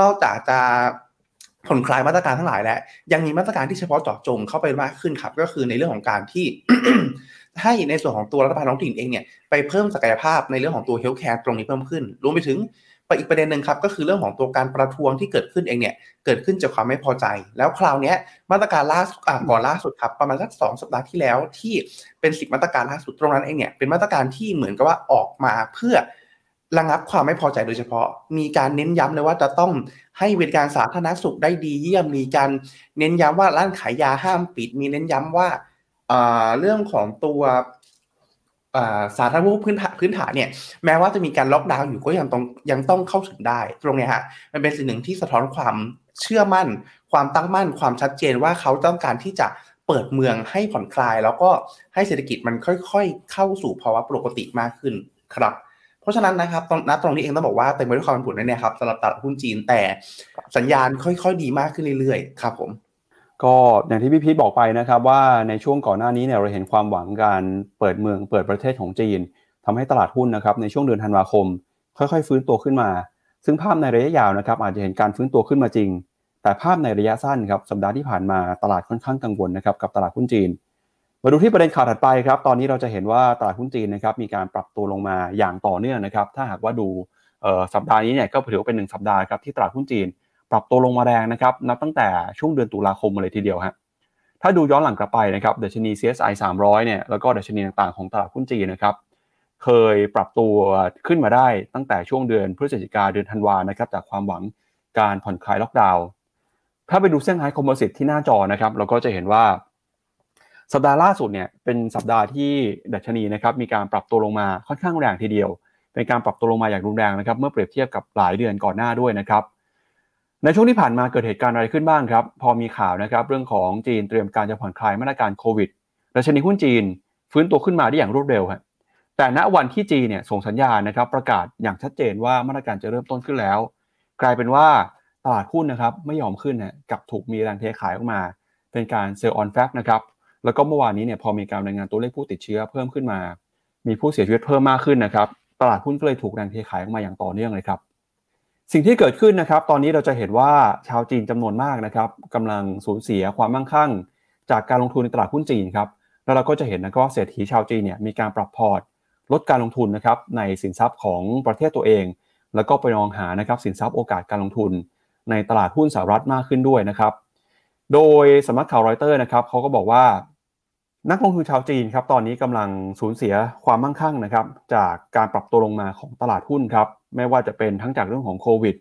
นอกจากจะผ่อนคลายมาตรการทั้งหลายแล้วยังมีมาตรการที่เฉพาะเจาะจงเข้าไปมากขึ้นครับ ก็คือในเรื่องของการที่ให้ในส่วนของตัวรัฐบาลท้องถิ่นเองเนี่ยไปเพิ่มศักยภาพในเรื่องของตัวเฮลท์แคร์ตรงนี้เพิ่มขึ้นรวมไปถึง ไปอีกประเด็นหนึ่งครับก็คือเรื่องของตัวการประท้วงที่เกิดขึ้นเองเนี่ยเกิดขึ้นจากความไม่พอใจ แล้วคราวนี้มาตรการล่าสุดก่อนล่าสุดครับประมาณสักสองสัปดาห์ที่แล้วที่เป็นสิบมาตรการล่าสุดตรงนั้นเองเนี่ยเป็นมาตรการที่เหมือนกับว่าออกมาเพื่อระงับความไม่พอใจโดยเฉพาะ มีการเน้นย้ำเลยว่าจะต้องให้บริการสาธารณสุขได้ดีเยี่ยมมีการเน้นย้ำว่าร้านขายยาห้ามปิด มีเน้นย้ำว่าเรื่องของตัว สาธารณูปพื้นฐานพื้นฐานเนี่ยแม้ว่าจะมีการล็อกดาวน์อยู่ก็ยังต้องยังต้องเข้าถึงได้ ตรงนี้ฮะมันเป็นสิ่งหนึ่งที่สะท้อนความเชื่อมั่น ความตั้งมั่น ความชัดเจนว่าเขาต้องการที่จะเปิดเมืองให้ผ่อนคลาย แล้วก็ให้เศรษฐกิจมันค่อยๆ เข้าสู่ภาวะปกติมากขึ้นครับ เพราะฉะนั้นนะครับตรงนตรงนี้เองต้องบอกว่าเต็มไปด้วยความผลแน่ๆครับสำหรับตลาดหุ้นจีนแต่สัญญาณค่อยๆ ดีมากขึ้นเรื่อยๆครับผม ก็อย่างที่พี่พีทบอกไปนะครับว่าในช่วงก่อนหน้านี้เนี่ยเราเห็นความหวังการเปิดเมืองเปิดประเทศของจีนทำให้ตลาดหุ้นนะครับในช่วงเดือนธันวาคม ค่อยๆ ฟื้นตัวขึ้นมา ซึ่งภาพในระยะยาวนะครับอาจจะเห็นการฟื้นตัวขึ้นมาจริง แต่ภาพในระยะสั้นครับสัปดาห์ที่ผ่านมาตลาดค่อนข้างกังวลนะครับกับตลาดหุ้นจีน มาดูที่ประเด็นข่าวถัดไปครับตอนนี้เราจะเห็นว่าตลาดหุ้นจีนนะครับมีการปรับตัวลงมาอย่างต่อเนื่องนะครับถ้าหากว่าดูสัปดาห์นี้เนี่ยก็ถือว่าเป็นหนึ่งสัปดาห์ครับที่ตลาดหุ้นจีน ปรับตัวลงมาแรงนะครับนับตั้งแต่ช่วงเดือนตุลาคมมาเลยทีเดียวฮะถ้าดูย้อนหลังกลับไปนะครับดัชนี CSI 300เนี่ยแล้วก็ดัชนีต่างๆของตลาดหุ้นจีนนะครับเคยปรับตัวขึ้นมาได้ตั้งแต่ช่วงเดือนพฤศจิกาเดือนธันวานะครับจากความหวังการผ่อนคลายล็อกดาวน์ถ้าไปดูเซี่ยงไฮคอมโพสิตที่หน้าจอนะครับเราก็จะเห็นว่า สัปดาห์ล่าสุดเนี่ยเป็นสัปดาห์ที่ดัชนีนะครับมีการปรับตัวลงมาค่อนข้างแรงทีเดียว เป็นการปรับตัวลงมาอย่างรุนแรงนะครับเมื่อเปรียบเทียบกับหลายเดือนก่อนหน้าด้วยนะครับ ในช่วงที่ผ่านมาเกิดเหตุการณ์อะไรขึ้นบ้างครับ พอมีข่าวนะครับเรื่องของจีนเตรียมการจะผ่อนคลายมาตรการโควิดดัชนีหุ้นจีน ฟื้นตัวขึ้นมาได้อย่างรวดเร็วครับแต่ณวันที่จีนเนี่ยส่งสัญญาณนะครับ ประกาศอย่างชัดเจนว่ามาตรการจะเริ่มต้นขึ้นแล้ว กลายเป็นว่าตลาดหุ้นนะครับไม่ยอมขึ้นนะกับถูกมีแรงเทขายออกมา เป็นการเซลล์ออนแฟกนะครับแล้วก็เมื่อวานนี้เนี่ยพอมีการรายงานตัวเลขผู้ติดเชื้อเพิ่มขึ้นมา มีผู้เสียชีวิตเพิ่มมากขึ้นนะครับตลาดหุ้นก็เลยถูกแรงเทขายออกมาอย่างต่อเนื่องเลยครับ สิ่งที่เกิดขึ้นนะครับ ตอนนี้เราจะเห็นว่าชาวจีนจำนวนมากนะครับกำลังสูญเสียความมั่งคั่ง จากการลงทุนในตลาดหุ้นจีนครับแล้วเราก็จะเห็นนะครับว่าเศรษฐีชาวจีนเนี่ยมีการปรับพอร์ต ลดการลงทุนนะครับในสินทรัพย์ของประเทศตัวเอง แล้วก็ไปมองหานะครับสินทรัพย์โอกาสการลงทุน ในตลาดหุ้นสหรัฐมากขึ้นด้วยนะครับ โดยสำนักข่าวรอยเตอร์นะครับเขาก็บอกว่า นักลงทุนชาวจีนครับตอนนี้กำลังสูญเสียความมั่งคั่งนะครับ จากการปรับตัวลงมาของตลาดหุ้นครับไม่ว่าจะเป็นทั้งจากเรื่องของโควิด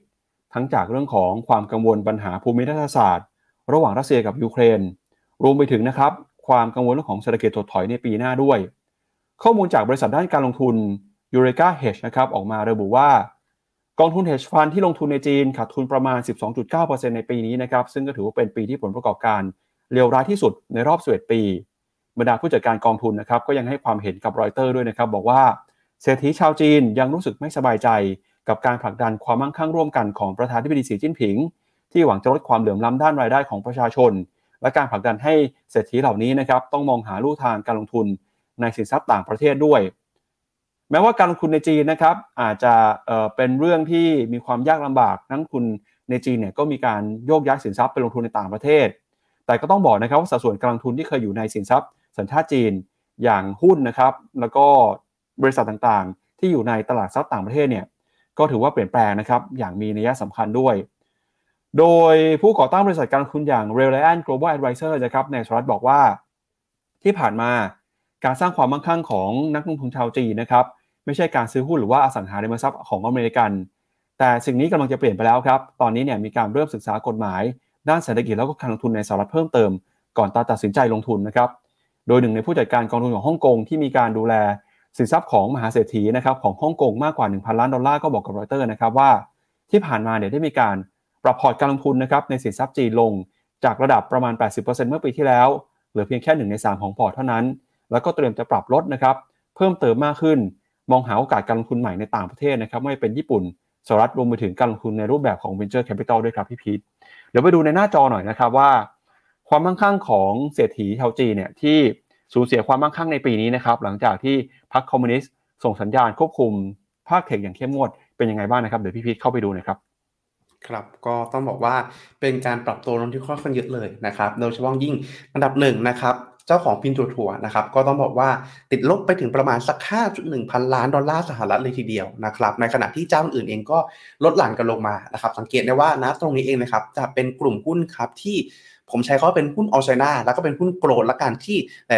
ทั้งจากเรื่องของความกังวลปัญหาภูมิรัฐศาสตร์ ระหว่างรัสเซียกับยูเครน รวมไปถึงนะครับความกังวลเรื่องของเศรษฐกิจถดถอยในปีหน้าด้วย ข้อมูลจากบริษัทด้านการลงทุน Eureka Hedge นะครับออกมาระบุว่ากองทุน hedge fund ที่ลงทุนในจีนขาดทุนประมาณ 12.9%ในปีนี้นะครับซึ่งก็ถือว่าเป็นปีที่ผลประกอบการเลวร้ายที่สุดในรอบ11ปี บรรดาผู้จัดการกองทุนนะครับก็ยังให้ความเห็นกับรอยเตอร์ด้วยนะครับบอกว่าเศรษฐีชาวจีนยังรู้สึกไม่สบายใจ กับการผลักดันความมั่งคั่งร่วมกันของประธานาธิบดีสีจิ้นผิง ที่หวังจะลดความเหลื่อมล้ำด้านรายได้ของประชาชน และการผลักดันให้เศรษฐีเหล่านี้นะครับต้องมองหาลู่ทางการลงทุนในสินทรัพย์ต่างประเทศด้วย แม้ว่าการลงทุนในจีนนะครับอาจจะเเป็นเรื่องที่มีความยากลำบากนักทุนในจีนเนี่ยก็มีการโยกย้ายสินทรัพย์ไปลงทุนในต่างประเทศ แต่ก็ต้องบอกนะครับว่าสัดส่วนการลงทุนที่เคยอยู่ในสินทรัพย์ สัญชาติจีนอย่างหุ้นนะครับ แล้วก็บริษัทต่างๆ ที่อยู่ในตลาดทรัพย์ต่างประเทศเนี่ยก็ถือว่าเปลี่ยนแปลงนะครับ อย่างมีนัยสำคัญด้วย โดยผู้ก่อตั้งบริษัทการลงทุนอย่าง Reliant Global Advisor นะครับในสหรัฐบอกว่า ที่ผ่านมาการสร้างความมั่งคั่งของนักลงทุนชาวจีนนะครับไม่ใช่การซื้อหุ้นหรือว่าอสังหาริมทรัพย์ของอเมริกัน แต่สิ่งนี้กำลังจะเปลี่ยนไปแล้วครับ ตอนนี้เนี่ยมีการเริ่มศึกษากฎหมาย ด้านเศรษฐกิจแล้วก็การลงทุนในสหรัฐเพิ่มเติม ก่อนตัดสินใจลงทุนนะครับ โดยหนึ่งในผู้จัดการกองทุนของฮ่องกงที่มีการดูแลสินทรัพย์ของมหาเศรษฐีนะครับของฮ่องกงมากกว่า 1,000 ล้านดอลลาร์ก็บอกกับรอยเตอร์นะครับว่าที่ผ่านมาเนี่ยได้มีการปรับพอร์ตการลงทุนนะครับในสินทรัพย์จีนลงจากระดับประมาณ 80%เมื่อปีที่แล้วเหลือเพียงแค่1ใน 3 ของพอร์ตเท่านั้น แล้วก็เตรียมจะปรับลดนะครับเพิ่มเติมมากขึ้น มองหาโอกาสการลงทุนใหม่ในต่างประเทศนะครับไม่เป็นญี่ปุ่นสหรัฐรวมไปถึงการลงทุนในรูปแบบของ venture capital ด้วยครับพี่พีทเดี๋ยวไปดูในหน้าจอหน่อยนะครับว่า ความมั่งคั่งของเศรษฐีชาวจีนเนี่ยที่สูญเสียความมั่งคั่งในปีนี้นะครับหลังจากที่พรรคคอมมิวนิสต์ส่งสัญญาณควบคุมภาค tech อย่างเข้มงวดเป็นยังไงบ้างนะครับเดี๋ยวพี่พีทเข้าไปดูนะครับครับก็ต้องบอกว่าเป็นการปรับตัวลงที่ค่อนข้างเยอะเลยนะครับโดยเฉพาะยิ่งอันดับหนึ่งนะครับเจ้าของ Pinduoduo นะครับก็ต้องบอกว่าติดลบไปถึงประมาณสัก 5.1 พันล้านดอลลาร์สหรัฐเลยทีเดียวนะครับในขณะที่เจ้าอื่นเองก็ลดหลั่นกันลงมานะครับสังเกตได้ว่านะตรงนี้เองนะครับจะเป็นกลุ่มหุ้นครับที่ ผมใช้เขาเป็นหุ้นออชไนาแล้วก็เป็นหุ้นโกลดละกันที่หล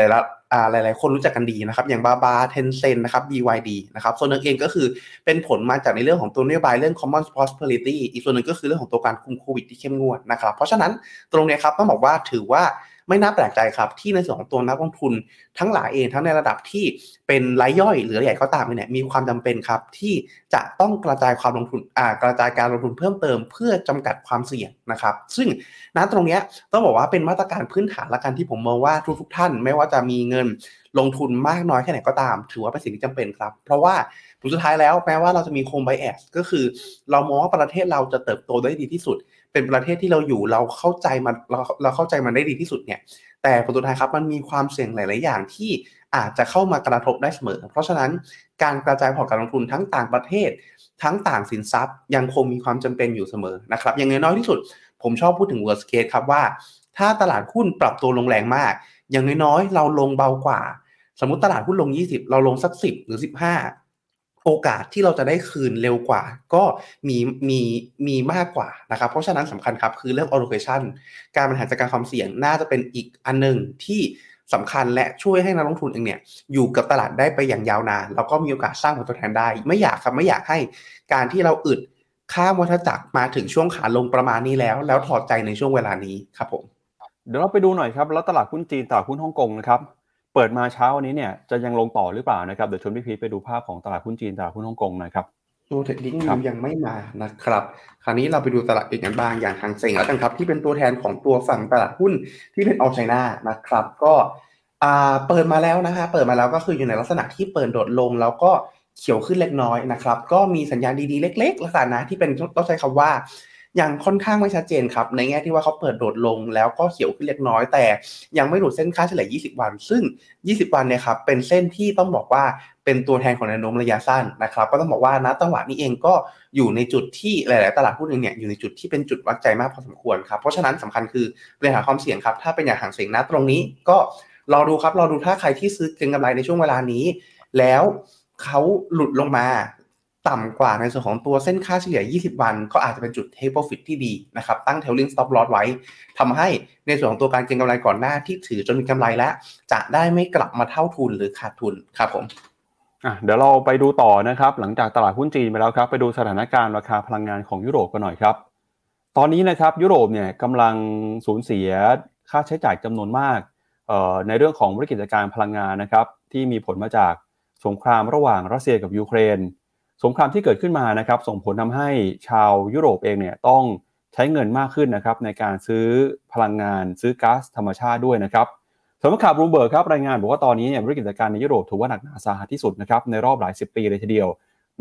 ายๆหลายๆคนรู้จักกันดีนะครับ อย่างบาบาเทนเซนนะครับ BYD นะครับ ส่วนหนึ่งเองก็คือเป็นผลมาจากในเรื่องของตัวนโยบายเรื่อง common prosperity อีกส่วนหนึ่งก็คือเรื่องของตัวการคุมโควิดที่เข้มงวดนะครับ เพราะฉะนั้นตรงนี้ครับต้องบอกว่าถือว่า ไม่น่าแปลกใจครับ ที่ในส่วนของตัวนักลงทุนทั้งหลายเองทั้งในระดับที่เป็นรายย่อยหรือใหญ่ก็ตามเนี่ยมีความจำเป็นครับที่จะต้องกระจายความลงทุนอ่ากระจายการลงทุนเพิ่มเติมเพื่อจำกัดความเสี่ยงนะครับ ซึ่งณตรงนี้ต้องบอกว่าเป็นมาตรการพื้นฐานละกันที่ผมมองว่าทุกทุกท่าน ไม่ว่าจะมีเงินลงทุนมากน้อยแค่ไหนก็ตาม ถือว่าเป็นสิ่งที่จำเป็นครับ เพราะว่าผลสุดท้ายแล้วแม้ว่าเราจะมีโคมไบแอสก็คือ เรามองว่าประเทศเราจะเติบโตได้ดีที่สุด เป็นประเทศที่เราอยู่เราเข้าใจมันเราเราเข้าใจมันได้ดีที่สุดเนี่ยแต่ผลสุดท้ายครับมันมีความเสี่ยงหลาย ๆ อย่างที่อาจจะเข้ามากระทบได้เสมอ เพราะฉะนั้นการกระจายพอร์ตการลงทุนทั้งต่างประเทศ ทั้งต่างสินทรัพย์ ยังคงมีความจำเป็นอยู่เสมอนะครับอย่างน้อยที่สุด ผมชอบพูดถึง worst case ครับว่า ถ้าตลาดหุ้นปรับตัวลงแรงมาก อย่างน้อย ๆ เราลงเบากว่า สมมติตลาดหุ้นลง 20 เราลงสัก 10 หรือ 15 โอกาสที่เราจะได้คืนเร็วกว่า ก็มีมีมีมากกว่านะครับเพราะฉะนั้นสำคัญครับคือเรื่อง allocation การบริหารจัดการความเสี่ยงน่าจะเป็นอีกอันหนึ่งที่สำคัญและช่วยให้นักลงทุนเองเนี่ยอยู่กับตลาดได้ไปอย่างยาวนานแล้วก็มีโอกาสสร้างผลตอบแทนได้ ไม่อยากครับไม่อยากให้การที่เราอึดข้ามวัฏจักรมาถึงช่วงขาลงประมาณนี้แล้ว แล้วถอดใจในช่วงเวลานี้ครับผมเดี๋ยวเราไปดูหน่อยครับแล้วตลาดหุ้นจีนตลาดหุ้นฮ่องกงนะครับ เปิดมาเช้าวันนี้เนี่ยจะยังลงต่อหรือเปล่านะครับเดี๋ยวชวนพี่พีไปดูภาพของตลาดหุ้นจีนตลาดหุ้นฮ่องกงนะครับตัวเทรดดิ้งวิวยังไม่มานะครับ คราวนี้เราไปดูตลาดอื่นกันบ้างอย่างทางเซ็งแล้วกันครับ ที่เป็นตัวแทนของตัวฝั่งตลาดหุ้นที่เป็นออลไชน่านะครับ ก็เปิดมาแล้วนะฮะเปิดมาแล้วก็คืออยู่ในลักษณะที่เปิดโดดลงแล้วก็เขียวขึ้นเล็กน้อยนะครับ ก็มีสัญญาณดีๆเล็กๆลักษณะนะที่เป็นต้องใช้คำว่า ยังค่อนข้างไม่ชัดเจนครับ ในแง่ที่ว่าเขาเปิดโดดลงแล้วก็เขียวขึ้นเล็กน้อย แต่ยังไม่หลุดเส้นค่าเฉลี่ย 20 วัน ซึ่ง 20 วันเนี่ยครับเป็นเส้นที่ต้องบอกว่าเป็นตัวแทนของแนวโน้มระยะสั้นนะครับ ก็ต้องบอกว่านะตังหวะนี้เองก็อยู่ในจุดที่หลาย ๆ ตลาดหุ้นเองเนี่ยอยู่ในจุดที่เป็นจุดวัดใจมากพอสมควรครับเพราะฉะนั้นสำคัญคือบริหารความเสี่ยงครับถ้าเป็นอย่างห่างเสียงนะตรงนี้ก็รอดูครับรอดูถ้าใครที่ซื้อเก็งกำไรในช่วงเวลานี้ แล้วเขาหลุดลงมา ต่ำกว่าในส่วนของตัวเส้นค่าเฉลี่ย 20 วัน ก็อาจจะเป็นจุด take profit ที่ดีนะครับ ตั้ง tailing stop loss ไว้ทำให้ในส่วนของตัวการเก็งกำไรก่อนหน้าที่ถือจนมีกำไรแล้ว จะได้ไม่กลับมาเท่าทุนหรือขาดทุนครับผมเดี๋ยวเราไปดูต่อนะครับ หลังจากตลาดหุ้นจีนไปแล้วครับ ไปดูสถานการณ์ราคาพลังงานของยุโรปกันหน่อยครับ ตอนนี้นะครับยุโรปเนี่ยกำลังสูญเสียค่าใช้จ่ายจำนวนมากในเรื่องของธุรกิจการพลังงานนะครับที่มีผลมาจากสงครามระหว่างรัสเซียกับยูเครน สงครามที่เกิดขึ้นมานะครับส่งผลทำให้ชาวยุโรปเองเนี่ยต้องใช้เงินมากขึ้นนะครับในการซื้อพลังงานซื้อก๊าซธรรมชาติด้วยนะครับสำนักข่าวบลูเบิร์กครับรายงานบอกว่าตอนนี้เนี่ยวิกฤตการในยุโรปถือว่าหนักหนาสาหัสที่สุดนะครับในรอบหลายสิบปีเลยทีเดียว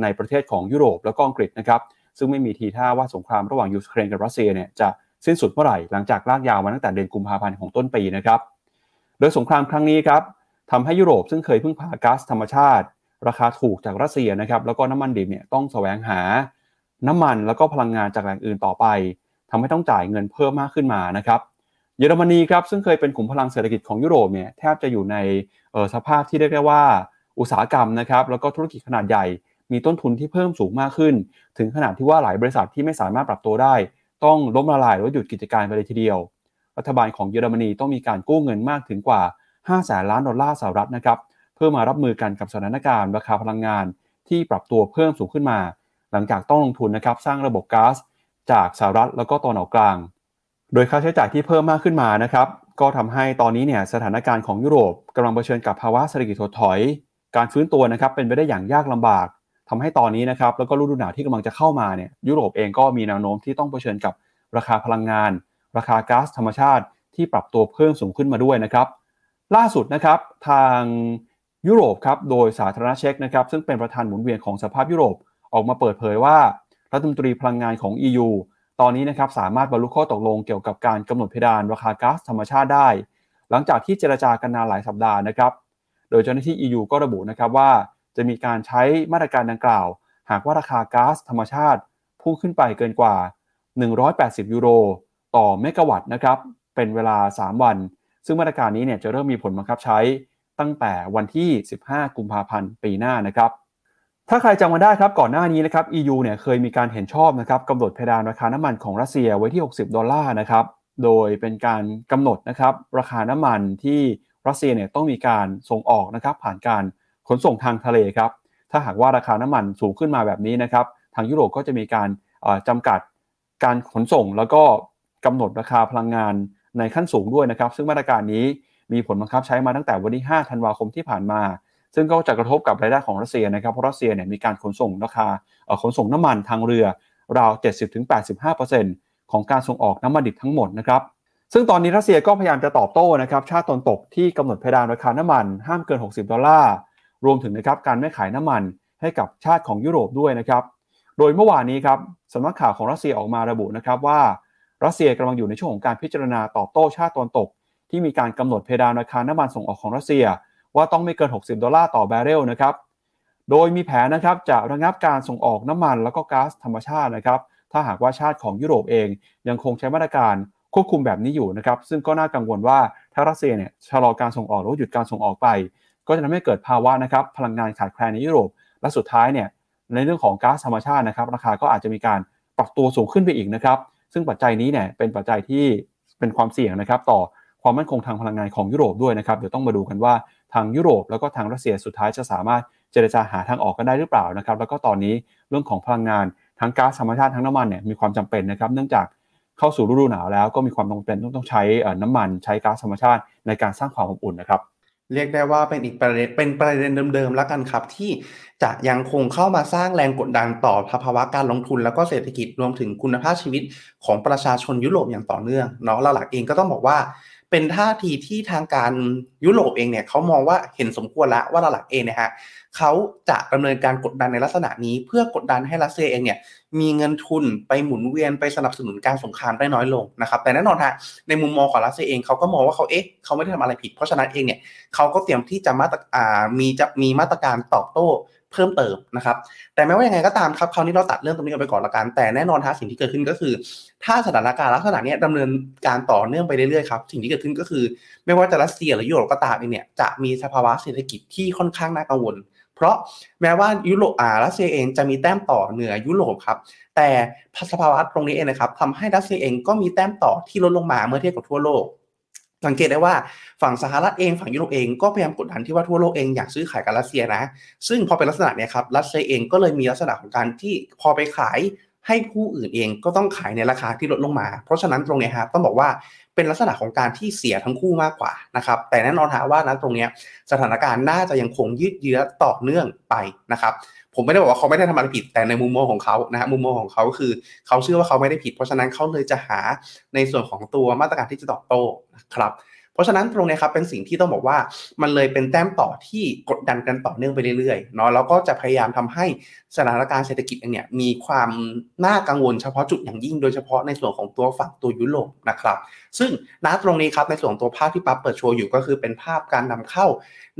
ในประเทศของยุโรปแล้วก็อังกฤษนะครับซึ่งไม่มีทีท่าว่าสงครามระหว่างยูเครนกับรัสเซียเนี่ยจะสิ้นสุดเมื่อไหร่หลังจากลากยาวมาตั้งแต่เดือนกุมภาพันธ์ของต้นปีนะครับโดยสงครามครั้งนี้ครับทำให้ยุโรปซึ่งเคยพึ่งพาก๊าซธรรมชาติ ราคาถูกจากรัสเซียนะครับแล้วก็น้ำมันดิบเนี่ยต้องแสวงหาน้ำมันแล้วก็พลังงานจากแหล่งอื่นต่อไปทำให้ต้องจ่ายเงินเพิ่มมากขึ้นมานะครับเยอรมนีครับซึ่งเคยเป็นขุมพลังเศรษฐกิจของยุโรปเนี่ยแทบจะอยู่ในสภาพที่เรียกได้ว่าอุตสาหกรรมนะครับแล้วก็ธุรกิจขนาดใหญ่ มีต้นทุนที่เพิ่มสูงมากขึ้น ถึงขนาดที่ว่าหลายบริษัทที่ไม่สามารถปรับตัวได้ ต้องล้มละลายหรือหยุดกิจการไปเลยทีเดียว รัฐบาลของเยอรมนีต้องมีการกู้เงินมากถึงกว่า5แสนล้านดอลลาร์สหรัฐนะครับ เพื่อมารับมือกันกับสถานการณ์ราคาพลังงานที่ปรับตัวเพิ่มสูงขึ้นมา หลังจากต้องลงทุนนะครับสร้างระบบก๊าซจากสหรัฐแล้วก็ตอนออกกลาง โดยค่าใช้จ่ายที่เพิ่มมากขึ้นมานะครับก็ทำให้ตอนนี้เนี่ยสถานการณ์ของยุโรปกำลังเผชิญกับภาวะเศรษฐกิจถดถอย การฟื้นตัวนะครับเป็นไปได้อย่างยากลำบากทำให้ตอนนี้นะครับแล้วก็ฤดูหนาวที่กำลังจะเข้ามาเนี่ยยุโรปเองก็มีแนวโน้มที่ต้องเผชิญกับราคาพลังงาน ราคาก๊าซธรรมชาติที่ปรับตัวเพิ่มสูงขึ้นมาด้วยนะครับ ล่าสุดนะครับทาง ยุโรปครับโดยสาธารณเช็กนะครับซึ่งเป็นประธานหมุนเวียนของสภาพยุโรปออกมาเปิดเผยว่ารัฐมนตรีพลังงานของ EU ตอนนี้นะครับสามารถบรรลุข้อตกลงเกี่ยวกับการกำหนดเพดานราคาก๊าซธรรมชาติได้ หลังจากที่เจรจากันนานหลายสัปดาห์นะครับ โดยเจ้าหน้าที่ EU ก็ระบุนะครับว่า จะมีการใช้มาตรการดังกล่าว หากว่าราคาก๊าซธรรมชาติพุ่งขึ้นไปเกินกว่า 180 ยูโร ต่อเมกะวัตต์นะครับเป็นเวลา 3 วัน ซึ่งมาตรการนี้เนี่ยจะเริ่มมีผลบังคับใช้ ตั้งแต่วันที่ 15 กุมภาพันธ์ปีหน้านะครับถ้าใครจำมาได้ครับก่อนหน้านี้นะครับ EU เนี่ยเคยมีการเห็นชอบนะครับกำหนดเพดานราคาน้ำมันของรัสเซียไว้ที่ 60 ดอลลาร์นะครับโดยเป็นการกำหนดนะครับราคาน้ำมันที่รัสเซียเนี่ยต้องมีการส่งออกนะครับผ่านการขนส่งทางทะเลครับถ้าหากว่าราคาน้ำมันสูงขึ้นมาแบบนี้นะครับทางยุโรปก็จะมีการจำกัดการขนส่ง แล้วก็กำหนดราคาพลังงานในขั้นสูงด้วยนะครับ ซึ่งมาตรการนี้ มีผลบังคับใช้มาตั้งแต่วันที่ 5 ธันวาคมที่ผ่านมา ซึ่งก็จะกระทบกับรายได้ของรัสเซียนะครับ เพราะรัสเซียเนี่ยมีการขนส่งราคาขนส่งน้ำมันทางเรือราว 70-85%ของการส่งออกน้ำมันดิบทั้งหมดนะครับ ซึ่งตอนนี้รัสเซียก็พยายามจะตอบโต้นะครับ ชาติตนตกที่กำหนดเพดานราคาน้ำมันห้ามเกิน 60 ดอลลาร์ รวมถึงนะครับการไม่ขายน้ำมันให้กับชาติของยุโรปด้วยนะครับ โดยเมื่อวานนี้ครับสำนักข่าวของรัสเซียออกมาระบุนะครับว่ารัสเซียกำลังอยู่ในช่วงของการพิจารณาตอบโต้ชาติตนตก ที่มีการกำหนดเพดานราคาน้ำมันส่งออกของรัสเซีย ว่าต้องไม่เกิน 60 ดอลลาร์ต่อแบเรลนะครับ โดยมีแผนนะครับจะระงับการส่งออกน้ำมันแล้วก็ก๊าซธรรมชาตินะครับ ถ้าหากว่าชาติของยุโรปเองยังคงใช้มาตรการควบคุมแบบนี้อยู่นะครับ ซึ่งก็น่ากังวลว่าถ้ารัสเซียเนี่ยชะลอการส่งออกหรือหยุดการส่งออกไป ก็จะทำให้เกิดภาวะนะครับพลังงานขาดแคลนในยุโรป และสุดท้ายเนี่ยในเรื่องของก๊าซธรรมชาตินะครับราคาก็อาจจะมีการปรับตัวสูงขึ้นไปอีกนะครับ ซึ่งปัจจัยนี้เนี่ยเป็นปัจจัยที่เป็นความเสี่ยงนะครับต่อ ความมั่นคงทางพลังงานของยุโรปด้วยนะครับเดี๋ยวต้องมาดูกันว่าทางยุโรปแล้วก็ทางรัสเซียสุดท้ายจะสามารถเจรจาหาทางออกกันได้หรือเปล่านะครับแล้วก็ตอนนี้เรื่องของพลังงานทั้งก๊าซธรรมชาติทั้งน้ำมันเนี่ยมีความจำเป็นนะครับ เนื่องจากเข้าสู่ฤดูหนาวแล้วก็มีความจำเป็นต้องต้องใช้น้ำมันใช้ก๊าซธรรมชาติในการสร้างความอบอุ่นนะครับเรียกได้ว่าเป็นอีกประเด็นเป็นประเด็นเดิมๆแล้วกันครับ ที่จะยังคงเข้ามาสร้างแรงกดดันต่อภาวะการลงทุนแล้วก็เศรษฐกิจรวมถึงคุณภาพชีวิตของประชาชนยุโรปอย่างต่อเนื่องเนาะหลักเองก็ต้องบอกว่า เป็นท่าทีที่ทางการยุโรปเองเนี่ยเขามองว่าเห็นสมควรแล้วว่าหลักเองเนี่ยฮะเขาจะดำเนินการกดดันในลักษณะนี้ เพื่อกดดันให้รัสเซียเองเนี่ยมีเงินทุนไปหมุนเวียนไปสนับสนุนการสงครามได้น้อยลงนะครับแต่แน่นอนฮะในมุมมองของรัสเซียเองเขาก็มองว่าเขาเอ๊ะเขาไม่ได้ทำอะไรผิดเพราะฉะนั้นเองเนี่ยเขาก็เตรียมที่จะมาตรอ่ามีจะมีมาตรการตอบโต้เพิ่มเติมนะครับ แต่ไม่ว่ายังไงก็ตามครับคราวนี้เราตัดเรื่องตรงนี้ไปก่อนละกัน แต่แน่นอนฮะสิ่งที่เกิดขึ้นก็คือ ถ้าสถานการณ์ลักษณะนี้ดำเนินการต่อเนื่องไปเรื่อยๆครับ สิ่งที่เกิดขึ้นก็คือ ไม่ว่าจะรัสเซียหรือยุโรปก็ตามเองเนี่ย จะมีสภาวะเศรษฐกิจที่ค่อนข้างน่ากังวล เพราะแม้ว่ายุโรปอ่ารัสเซียเองจะมีแต้มต่อเหนือยุโรปครับ แต่สภาวะตรงนี้เองนะครับทำให้รัสเซียเองก็มีแต้มต่อที่ลดลงมาเมื่อเทียบกับทั่วโลก สังเกตได้ว่าฝั่งสหรัฐเองฝั่งยุโรปเองก็พยายามกดดันที่ว่าทั่วโลกเองอยากซื้อขายกับรัสเซียนะ ซึ่งพอเป็นลักษณะเนี้ยครับรัสเซียเองก็เลยมีลักษณะของการที่พอไปขายให้ผู้อื่นเองก็ต้องขายในราคาที่ลดลงมา เพราะฉะนั้นตรงนี้ครับต้องบอกว่าเป็นลักษณะของการที่เสียทั้งคู่มากกว่านะครับแต่แน่นอนฮะว่านะตรงนี้สถานการณ์น่าจะยังคงยืดเยื้อต่อเนื่องไปนะครับ ผมไม่ได้บอกว่าเขาไม่ได้ทำอะไรผิดแต่ในมุมมองของเขานะฮะมุมมองของเขาคือเขาเชื่อว่าเขาไม่ได้ผิด เพราะฉะนั้นเขาเลยจะหาในส่วนของตัวมาตรการที่จะตอบโต้นะครับราะฉะนั้นตรงนี้ครับเป็นสิ่งที่ต้องบอกว่ามันเลยเป็นแต้มต่อที่กดดันกันต่อเนื่องไปเรื่อยๆเนาะแล้วก็จะพยายามทำให้สถานการณ์เศรษฐกิจเนี่ยมีความน่ากังวลเฉพาะจุดอย่างยิ่งโดยเฉพาะในส่วนของตัวฝั่งตัวยุโรปนะครับ ซึ่งณตรงนี้ครับในส่วนตัวภาพที่ปั๊บเปิดโชว์อยู่ก็คือเป็นภาพการนำเข้า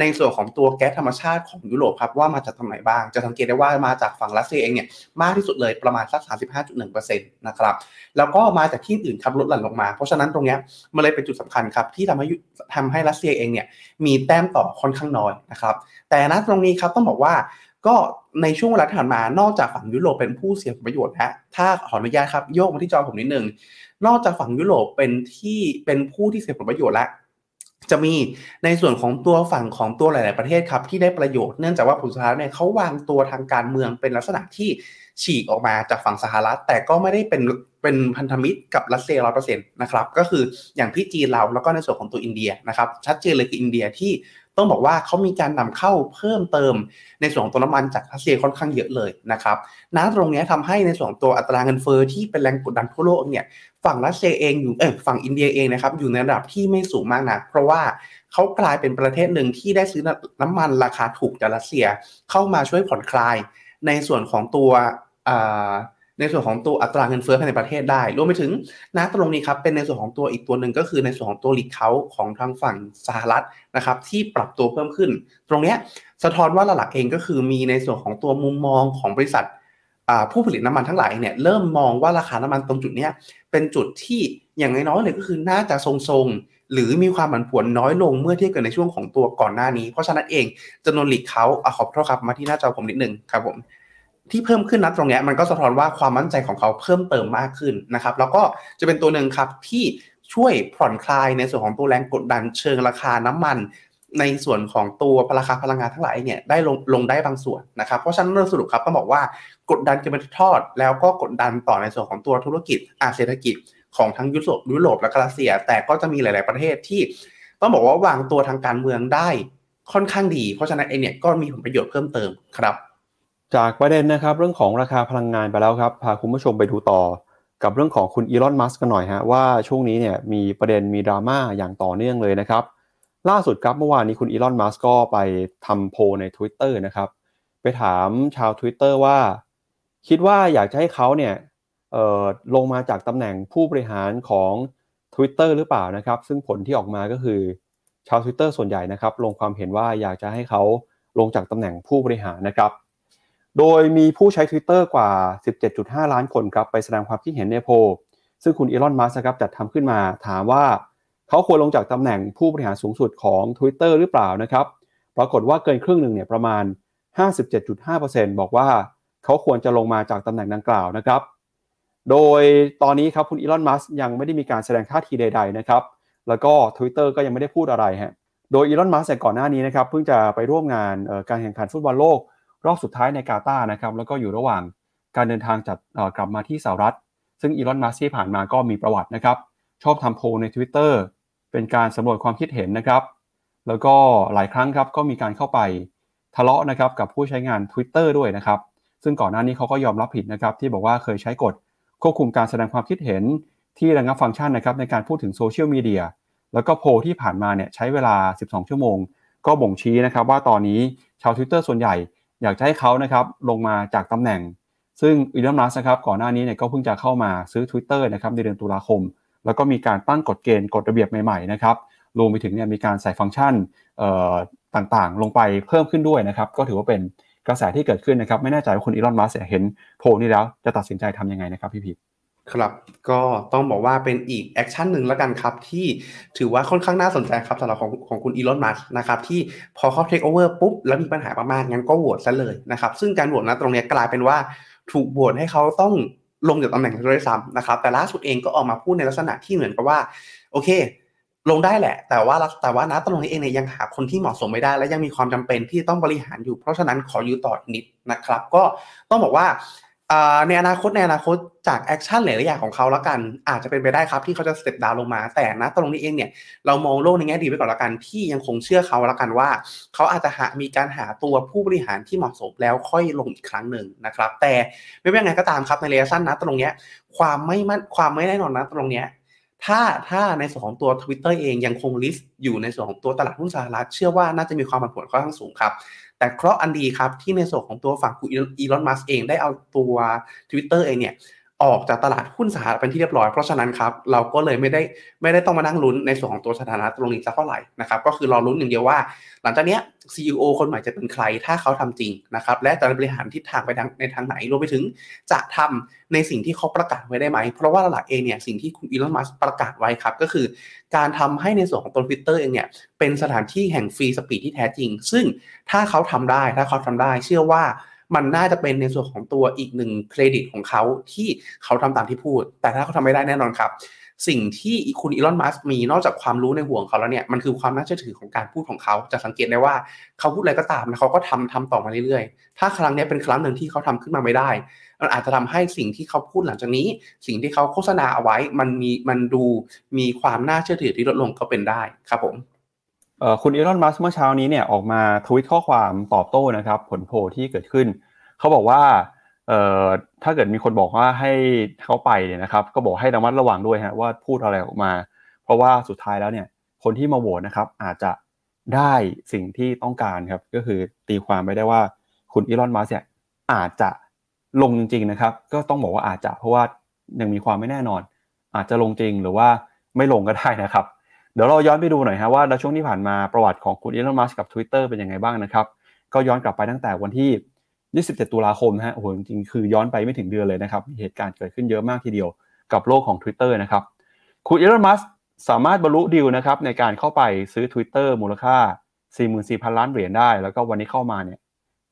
ในส่วนของตัวแก๊สธรรมชาติของยุโรปครับว่ามาจากตรงไหนบ้าง จะสังเกตได้ว่ามาจากฝั่งรัสเซียเองเนี่ยมากที่สุดเลยประมาณสัก 35.1%นะครับแล้วก็มาจากที่อื่นครับลดหลั่นลงมา เพราะฉะนั้นตรงนี้มันเลยเป็นจุดสำคัญครับที่ทำให้ทำให้รัสเซียเองเนี่ยมีแต้มต่อค่อนข้างน้อยนะครับแต่ณตรงนี้ครับต้องบอกว่า ก็ในช่วงเวลาที่ผ่านมานอกจากฝั่งยุโรปเป็นผู้เสียผลประโยชน์นะถ้าขออนุญาตครับโยกมาที่จอผมนิดนึงนอกจากฝั่งยุโรปเป็นที่เป็นผู้ที่เสียผลประโยชน์แล้วจะมีในส่วนของตัวฝั่งของตัวหลาย ๆ ประเทศครับที่ได้ประโยชน์เนื่องจากว่าผลสุดท้ายเนี่ยเขาวางตัวทางการเมืองเป็นลักษณะที่ฉีกออกมาจากฝั่งสหรัฐ แต่ก็ไม่ได้เป็นเป็นพันธมิตรกับรัสเซียร้อยเปอร์เซ็นต์นะครับก็คืออย่างที่จีนเราแล้วก็ในส่วนของตัวอินเดียนะครับชัดเจนเลยคืออินเดียที่ ต้องบอกว่าเขามีการนำเข้าเพิ่มเติมในส่วนของตัวน้ำมันจากรัสเซียค่อนข้างเยอะเลยนะครับน้ตรงนี้ทำให้ในส่วนตัวอัตราเงินเฟอ้อที่เป็นแรงกดดันทั่วโลกเนี่ยฝั่งรัสเซียเองอยู่เออฝั่งอินเดียเองนะครับอยู่ในระดับที่ไม่สูงมากนะเพราะว่าเขากลายเป็นประเทศหนึ่งที่ได้ซื้อน้ำมันราคาถูกจากรัสเซียเข้ามาช่วยผ่อนคลายในส่วนของตัว ในส่วนของตัวอัตราเงินเฟ้อภายในประเทศได้ รวมไปถึงนะตรงนี้ครับเป็นในส่วนของตัวอีกตัวหนึ่งก็คือในส่วนของตัวลีกเขาของทางฝั่งสหรัฐนะครับที่ปรับตัวเพิ่มขึ้น ตรงนี้สะท้อนว่าหลักเองก็คือมีในส่วนของตัวมุมมองของบริษัทผู้ผลิตน้ำมันทั้งหลายเนี่ยเริ่มมองว่าราคาน้ำมันตรงจุดนี้เป็นจุดที่อย่างน้อยๆเลยก็คือน่าจะทรงๆ หรือมีความผันผวนน้อยลงเมื่อเทียบกับในช่วงของตัวก่อนหน้านี้ เพราะฉะนั้นเองจำนวนหลีกเขาอขอบโทษครับมาที่หน้าจอผมนิดนึงครับผม ที่เพิ่มขึ้นนะตรงนี้มันก็สะท้อนว่าความมั่นใจของเขาเพิ่มเติมมากขึ้นนะครับ แล้วก็จะเป็นตัวหนึ่งครับที่ช่วยผ่อนคลายในส่วนของตัวแรงกดดันเชิงราคาน้ำมัน ในส่วนของตัวราคาพลังงานทั้งหลายเนี่ยได้ลงลงได้บางส่วนนะครับ เพราะฉะนั้นโดยสรุปครับต้องบอกว่ากดดันกันเป็นทอด แล้วก็กดดันต่อในส่วนของตัวธุรกิจอาเศรษฐกิจของทั้งยุโรปยุโรปและรัสเซีย แต่ก็จะมีหลาย ๆ ประเทศที่ต้องบอกว่าวางตัวทางการเมืองได้ค่อนข้างดี เพราะฉะนั้นเองเนี่ยก็มีผลประโยชน์เพิ่มเติมครับ จากประเด็นนะครับเรื่องของราคาพลังงานไปแล้วครับ พาคุณผู้ชมไปดูต่อ กับเรื่องของคุณอีลอนมัสก์กันหน่อยฮะว่าช่วงนี้เนี่ยมีประเด็นมีดราม่าอย่างต่อเนื่องเลยนะครับ ล่าสุดครับเมื่อวานนี้คุณอีลอนมัสก์ก็ไปทำโพใน Twitter นะครับ ไปถามชาว Twitter ว่า คิดว่าอยากจะให้เขาเนี่ยลงมาจากตำแหน่งผู้บริหารของ Twitter หรือเปล่านะครับ ซึ่งผลที่ออกมาก็คือชาว Twitter ส่วนใหญ่นะครับ ลงความเห็นว่าอยากจะให้เขาลงจากตำแหน่งผู้บริหารนะครับ โดยมีผู้ใช้ Twitter กว่า 17.5 ล้านคนครับไปแสดงความคิดเห็นในโพซึ่งคุณอีลอน มัสก์ครับจัดทำขึ้นมาถามว่าเขาควรลงจากตำแหน่งผู้บริหารสูงสุดของ Twitter หรือเปล่านะครับ ปรากฏว่าเกินครึ่งหนึ่งเนี่ยประมาณ 57.5%บอกว่าเขาควรจะลงมาจากตำแหน่งดังกล่าวนะครับ โดยตอนนี้ครับคุณอีลอน มัสยังไม่ได้มีการแสดงท่าทีใด ๆ นะครับ แล้วก็ Twitter ก็ยังไม่ได้พูดอะไรฮะ โดยอีลอน มัสก์ก่อนหน้านี้นะครับเพิ่งจะไปร่วมงานการแข่งขันฟุตบอลโลก รอบสุดท้ายในกาตาร์นะครับแล้วก็อยู่ระหว่างการเดินทางจัดกลับมาที่สหรัฐ ซึ่งอีลอนมัสก์ที่ผ่านมาก็มีประวัตินะครับ ชอบทำโพลใน Twitter เป็นการสำรวจความคิดเห็นนะครับ แล้วก็หลายครั้งครับก็มีการเข้าไปทะเลาะนะครับกับผู้ใช้งาน Twitter ด้วยนะครับ ซึ่งก่อนหน้านี้เขาก็ยอมรับผิดนะครับ ที่บอกว่าเคยใช้กฎควบคุมการแสดงความคิดเห็นที่ระงับฟังก์ชันนะครับในการพูดถึงโซเชียลมีเดียแล้วก็โพลที่ผ่านมาเนี่ยใช้เวลา 12 ชั่วโมง ก็บ่งชี้นะครับว่าตอนนี้ชาว Twitter ส่วนใหญ่ อยากให้เขานะครับลงมาจากตำแหน่ง ซึ่งอีลอนมัสก์นะครับก่อนหน้านี้เนี่ยก็เพิ่งจะเข้ามาซื้อ Twitter นะครับในเดือนตุลาคม แล้วก็มีการตั้งกฎเกณฑ์กฎระเบียบใหม่ๆนะครับรวมไปถึงเนี่ยมีการใส่ฟังก์ชันต่างๆ ลงไปเพิ่มขึ้นด้วยนะครับก็ถือว่าเป็นกระแสที่เกิดขึ้นนะครับไม่แน่ใจว่าคุณอีลอนมัสก์เห็นโพลนี้แล้วจะตัดสินใจทำยังไงนะครับพี่พีท ครับก็ต้องบอกว่าเป็นอีก action หนึ่งแล้วกันครับ ที่ถือว่าค่อนข้างน่าสนใจครับสำหรับของของคุณอีลอนมัสนะครับที่พอเขาเทคโอเวอร์ปุ๊บ แล้วมีปัญหามากๆงั้นก็โหวตซะเลยนะครับ ซึ่งการโหวตนะตรงนี้กลายเป็นว่าถูกโหวตให้เขาต้องลงจากตำแหน่งด้วยซ้ำนะครับ แต่ล่าสุดเองก็ออกมาพูดในลักษณะที่เหมือนกับว่า โอเค ลงได้แหละ แต่ว่าแต่ว่านะตรงนี้เองเนี่ยยังหาคนที่เหมาะสมไม่ได้ และยังมีความจำเป็นที่ต้องบริหารอยู่เพราะฉะนั้นขออยู่ต่อนิดนะครับ ก็ต้องบอกว่า ในอนาคตในอนาคตจาก action หลายๆอย่างของเขาแล้วกัน อาจจะเป็นไปได้ครับที่เขาจะ step down ลงมา แต่ณ ตรงนี้เองเนี่ยเรามองโลกในแง่ดีไว้ก่อนแล้วกันที่ยังคงเชื่อเขาแล้วกันว่า เขาอาจจะหามีการหาตัวผู้บริหารที่เหมาะสมแล้วค่อยลงอีกครั้งหนึ่งนะครับ แต่ไม่ว่าไงก็ตามครับในระยะสั้นณ ตรงนี้ความไม่มั่นความไม่แน่นอนณ ตรงนี้ถ้าถ้าในส่วนของตัว Twitter เองยังคง list อยู่ในส่วนของตัวตลาดหุ้นสหรัฐเชื่อว่าน่าจะมีความผันผวนค่อนข้างสูงครับ แต่เคราะห์อันดีครับที่ในส่วนของตัวฝั่งคุณอีลอนมัสเองได้เอาตัว Twitter เองเนี่ยออกจากตลาดหุ้นสหรัฐเป็นที่เรียบร้อยเพราะฉะนั้นครับเราก็เลยไม่ได้ไม่ได้ต้องมานั่งลุ้นในส่วนของตัวสถานะตรงนี้สักเท่าไหร่นะครับก็คือรอลุ้นอย่างเดียวว่า หลังจากเนี้ย CEO คนใหม่จะเป็นใคร ถ้าเขาทำจริงนะครับ และจะบริหารทิศทางไปทางในทางไหนรวมไปถึงจะทำในสิ่งที่เขาประกาศไว้ได้ไหม เพราะว่าหลักเองเนี่ยสิ่งที่คุณอีลอนมัสประกาศไว้ครับ ก็คือการทำให้ในส่วนของตัวทวิตเตอร์เองเนี่ยเป็นสถานที่แห่งฟรีสปีดที่แท้จริง ซึ่งถ้าเขาทำได้ถ้าเขาทำได้ เชื่อว่ามันน่าจะเป็นในส่วนของตัวอีกหนึ่งเครดิตของเขาที่เขาทำตามที่พูด แต่ถ้าเขาทำไม่ได้แน่นอนครับ สิ่งที่คุณอีลอนมัสมีนอกจากความรู้ในห่วงเขาแล้วเนี่ยมันคือความน่าเชื่อถือของการพูดของเขาจะสังเกตได้ว่าเขาพูดอะไรก็ตามนะเขาก็ทำทำต่อมาเรื่อยๆ ถ้าครั้งนี้เป็นครั้งหนึ่งที่เขาทำขึ้นมาไม่ได้มันอาจจะทำให้สิ่งที่เขาพูดหลังจากนี้ สิ่งที่เขาโฆษณาเอาไว้มันมีมันดูมีความน่าเชื่อถือที่ลดลงก็เป็นได้ครับผมคุณอีลอนมัสเมื่อเช้านี้เนี่ยออกมาทวิตข้อความตอบโต้นะครับ ผลโพที่เกิดขึ้น เขาบอกว่า เอ่อถ้าเกิดมีคนบอกว่าให้เขาไปเนี่ยนะครับ ก็บอกให้ระมัดระวังด้วยฮะว่าพูดอะไรออกมา เพราะว่าสุดท้ายแล้วเนี่ย คนที่มาโหวตนะครับ อาจจะได้สิ่งที่ต้องการครับ ก็คือตีความไปได้ว่าคุณอีลอนมัสเนี่ยอาจจะลงจริงๆนะครับ ก็ต้องบอกว่าอาจจะเพราะว่ายังมีความไม่แน่นอน อาจจะลงจริงหรือว่าไม่ลงก็ได้นะครับ เดี๋ยวเราย้อนไปดูหน่อยฮะว่าแล้วช่วงที่ผ่านมาประวัติของคุณอีลอนมัสกับ Twitter เป็นยังไงบ้างนะครับ ก็ย้อนกลับไปตั้งแต่วันที่ 27 ตุลาคมนะฮะโอ้โหจริงๆคือย้อนไปไม่ถึงเดือนเลยนะครับเหตุการณ์เกิดขึ้นเยอะมากทีเดียวกับโลกของ Twitter นะครับคุณอีลอนมัสสามารถบรรลุดีลนะครับในการเข้าไปซื้อ Twitter มูลค่า 44,000 ล้านเหรียญได้ แล้วก็วันนี้เข้ามาเนี่ย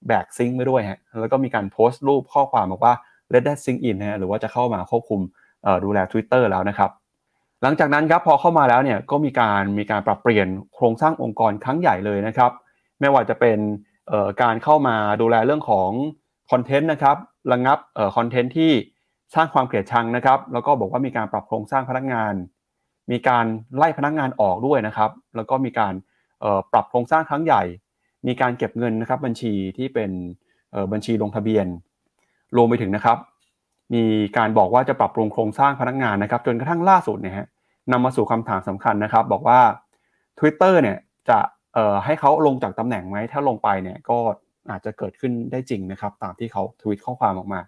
แบกซิงค์ไปด้วยฮะแล้วก็มีการโพสต์รูปข้อความบอกว่า let that sink in นะหรือว่าจะเข้ามาควบคุมดูแล Twitter แล้วนะครับ หลังจากนั้นครับพอเข้ามาแล้วเนี่ยก็มีการมีการปรับเปลี่ยนโครงสร้างองค์กรครั้งใหญ่เลยนะครับ ไม่ว่าจะเป็น การเข้ามาดูแลเรื่องของคอนเทนต์นะครับระงับคอนเทนต์ที่สร้างความเกลียดชังนะครับ แล้วก็บอกว่ามีการปรับโครงสร้างพนักงาน มีการไล่พนักงานออกด้วยนะครับ แล้วก็มีการปรับโครงสร้างครั้งใหญ่ มีการเก็บเงินนะครับบัญชีที่เป็นบัญชีลงทะเบียน รวมไปถึงนะครับ มีการบอกว่าจะปรับปรุงโครงสร้างพนักงานนะครับ จนกระทั่งล่าสุดเนี่ยฮะนำมาสู่คำถามสำคัญนะครับ บอกว่า Twitter เนี่ยจะ ให้เขาลงจากตำแหน่งไหมถ้าลงไปเนี่ยก็อาจจะเกิดขึ้นได้จริงนะครับ ตามที่เขาทวิตข้อความออกมา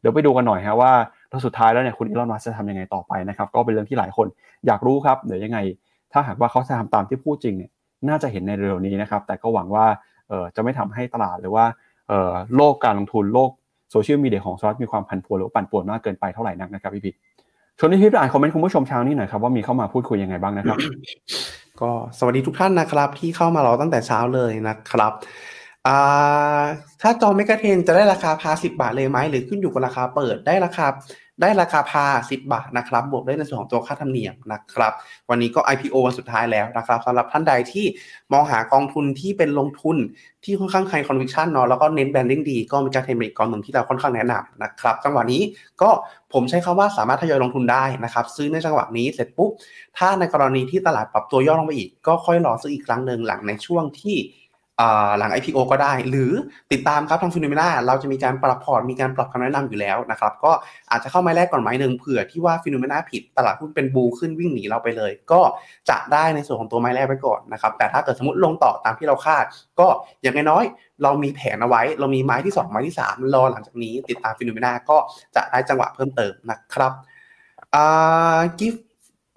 เดี๋ยวไปดูกันหน่อยฮะว่าแล้วสุดท้ายแล้วเนี่ยคุณอีลอนมัสจะทำยังไงต่อไปนะครับ ก็เป็นเรื่องที่หลายคนอยากรู้ครับเดี๋ยวยังไง ถ้าหากว่าเขาจะทำตามที่พูดจริงเนี่ยน่าจะเห็นในเร็วนี้นะครับ แต่ก็หวังว่าเออจะไม่ทำให้ตลาดหรือว่าเออโลกการลงทุนโลกโซเชียลมีเดียของสหรัฐมีความผันผวนหรือปั่นป่วนมากเกินไปเท่าไหร่นักนะครับพี่พีทชวนพี่พีทอ่านคอมเมนต์คุณผู้ชมเช้านี้หน่อยครับว่ามีเข้ามาพูดคุยยังไงบ้างนะครับ ก็สวัสดีทุกท่านนะครับที่เข้ามารอตั้งแต่เช้าเลยนะครับถ้าจอง MEGA10จะได้ราคา par สิบบาทเลยไหมหรือขึ้นอยู่กับราคาเปิดได้ราคา ได้ราคา par 10 บาทนะครับ บวกได้ในส่วนของตัวค่าธรรมเนียมนะครับ วันนี้ก็ IPO วันสุดท้ายแล้วนะครับสำหรับท่านใดที่มองหากองทุนที่เป็นลงทุนที่ค่อนข้าง high conviction เนาะแล้วก็เน้น branding ดีก็ MEGA10 อีกกองหนึ่งที่เราค่อนข้างแนะนำนะครับจังหวะนี้ก็ผมใช้คำว่าสามารถทยอยลงทุนได้นะครับ ซื้อในจังหวะนี้เสร็จปุ๊บถ้าในกรณีที่ตลาดปรับตัวย่อลงไปอีก ก็ค่อยรอซื้ออีกครั้งหนึ่งหลังในช่วงที่ หลัง IPO ก็ได้ หรือติดตามครับทาง FINNOMENA เราจะมีการปรับพอร์ต มีการปรับคำแนะนำอยู่แล้วนะครับ ก็อาจจะเข้ามาแรกก่อนไม้หนึ่งเผื่อที่ว่า FINNOMENA ผิดตลาดหุ้นเป็น bull ขึ้นวิ่งหนีเราไปเลย ก็จะได้ในส่วนของตัวไม้แรกไปก่อนนะครับ แต่ถ้าเกิดสมมติลงต่อตามที่เราคาด ก็อย่างน้อยเรามีแผนเอาไว้ เรามีไม้ที่ 2 ไม้ที่ 3 รอหลังจากนี้ ติดตาม FINNOMENA ก็จะได้จังหวะเพิ่มเติมนะครับ gift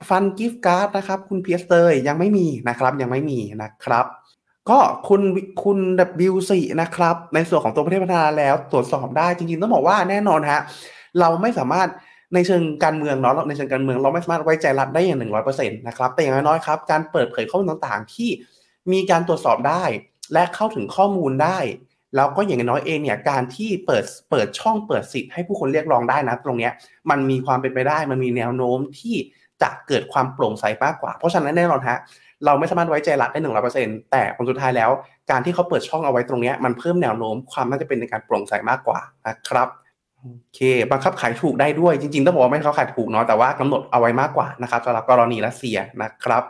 fund gift card นะครับ คุณเพียสเตยยังไม่มีนะครับยังไม่มีนะครับ ก็คุณคุณบิวสี่นะครับ ในส่วนของตัวประเทศพัฒนาแล้วตรวจสอบได้จริงๆ ต้องบอกว่าแน่นอนฮะเราไม่สามารถในเชิงการเมืองเนาะในเชิงการเมืองเราไม่สามารถไว้ใจรัฐได้อย่างหนึ่งร้อยเปอร์เซ็นต์นะครับแต่อย่างน้อยๆครับการเปิดเผยข้อมูลต่างๆ ที่มีการตรวจสอบได้ และเข้าถึงข้อมูลได้ แล้วก็อย่างน้อยเองเนี่ยการที่เปิดเปิดช่องเปิดสิทธิ์ให้ผู้คนเรียกร้องได้นะ ตรงเนี้ยมันมีความเป็นไปได้ มันมีแนวโน้มที่จะเกิดความโปร่งใสมากกว่า เพราะฉะนั้นแน่นอนฮะ เราไม่สามารถไว้ใจรัฐได้หนึ่งร้อเปอร์เซ็นต์แต่ผลสุดท้ายแล้ว การที่เขาเปิดช่องเอาไว้ตรงนี้มันเพิ่มแนวโน้มความน่าจะเป็นในการโปร่งใสมากกว่านะครับโอเคบังคับขายถูกได้ด้วยจริงๆต้องบอกว่าไม่เขาขายถูกเนาะแต่ว่ากำหนดเอาไว้มากกว่านะครับสำหรับกรณีรัสเซียนะครับ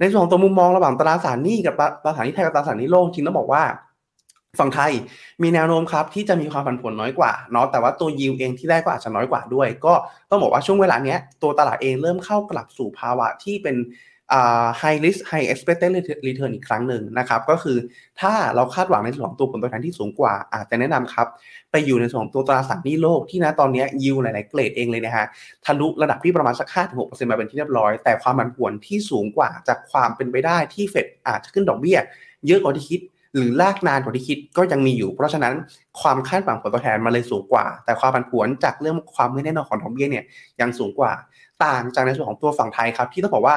ในส่วนของตัวมุมมองระหว่างตราสารหนี้กับตราสารหนี้ไทยกับตราสารหนี้โลกจริงต้องบอกว่าฝั่งไทยมีแนวโน้มครับที่จะมีความผันผวนน้อยกว่าเนาะแต่ว่าตัวยิวเองที่ได้ก็อาจจะน้อยกว่าด้วย ก็ต้องบอกว่าช่วงเวลาเนี้ยตัวตลาดเองเริ่มเข้ากลับสู่ภาวะที่เป็น high risk high expected return อีกครั้งหนึ่งนะครับ ก็คือถ้าเราคาดหวังในส่วนของตัวผลตอบแทนที่สูงกว่า อาจจะแนะนำครับ ไปอยู่ในส่วนของตัวตราสารหนี้โลกที่นะตอนนี้ยิวหลาย ๆ เกรดเองเลยนะฮะทะลุระดับที่ประมาณสัก 5-6%มาเป็นที่เรียบร้อย แต่ความผันผวนที่สูงกว่าจากความเป็นไปได้ที่เฟดอาจจะขึ้นดอกเบี้ย เยอะกว่าที่คิดหรือลากนานกว่าที่คิดก็ยังมีอยู่ เพราะฉะนั้นความคาดหวังผลตอบแทนมันเลยสูงกว่า แต่ความผันผวนจากเรื่องความไม่แน่นอนของดอกเบี้ยเนี่ยยังสูงกว่า ต่างจากในส่วนของตัวฝั่งไทยครับที่ต้องบอกว่า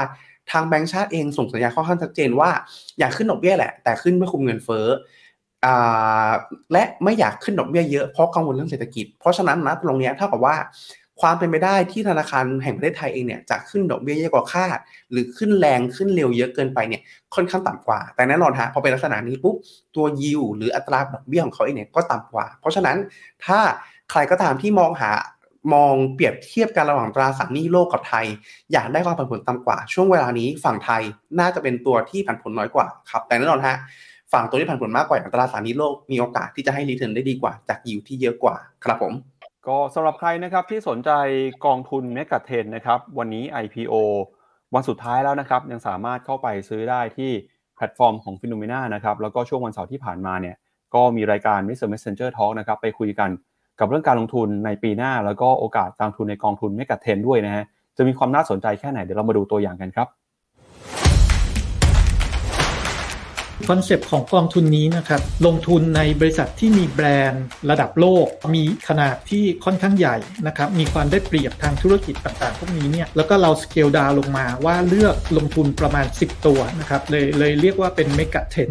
ทางแบงก์ชาติเองส่งสัญญาณค่อนข้างชัดเจนว่าอยากขึ้นดอกเบี้ยแหละ แต่ขึ้นเพื่อคุมเงินเฟ้อและไม่อยากขึ้นดอกเบี้ยเยอะเพราะกังวลเรื่องเศรษฐกิจ เพราะฉะนั้นนะตรงนี้เท่ากับว่าความเป็นไปได้ที่ธนาคารแห่งประเทศไทยเองเนี่ยจะขึ้นดอกเบี้ยเยอะกว่าคาด หรือขึ้นแรงขึ้นเร็วเยอะเกินไปเนี่ยค่อนข้างต่ำกว่า แต่แน่นอนฮะพอเป็นลักษณะนี้ปุ๊บตัวยิวหรืออัตราดอกเบี้ยของเขาเองเนี่ยก็ต่ำกว่า เพราะฉะนั้นถ้าใครก็ตามที่มองหา มองเปรียบเทียบกันระหว่างตราสารหนี้โลกกับไทย อยากได้ความผันผวนต่ำกว่า ช่วงเวลานี้ฝั่งไทยน่าจะเป็นตัวที่ผันผวนน้อยกว่าครับ แต่แน่นอนฮะฝั่งตัวที่ผันผวนมากกว่าอย่างตราสารหนี้โลกมีโอกาสที่จะให้ return ได้ดีกว่าจากยิวที่เยอะกว่าครับผม ก็สำหรับใครนะครับที่สนใจกองทุน MEGA10นะครับวันนี้ IPO วันสุดท้ายแล้วนะครับยังสามารถเข้าไปซื้อได้ที่แพลตฟอร์มของ FINNOMENA นะครับแล้วก็ช่วงวันเสาร์ที่ผ่านมาเนี่ยก็มีรายการ Mr. Messenger Talk นะครับไปคุยกัน กับเรื่องการลงทุนในปีหน้า แล้วก็โอกาสการลงทุนในกองทุน MEGA10 ด้วยนะฮะจะมีความน่าสนใจแค่ไหนเดี๋ยวเรามาดูตัวอย่างกันครับคอนเซปต์ของกองทุนนี้นะครับลงทุนในบริษัทที่มีแบรนด์ระดับโลก มีขนาดที่ค่อนข้างใหญ่นะครับมีความได้เปรียบทางธุรกิจต่างๆ พวกนี้เนี่ยแล้วก็เรา scale down ลงมาว่าเลือกลงทุนประมาณ 10 ตัวนะครับเลยเลยเรียกว่าเป็น MEGA10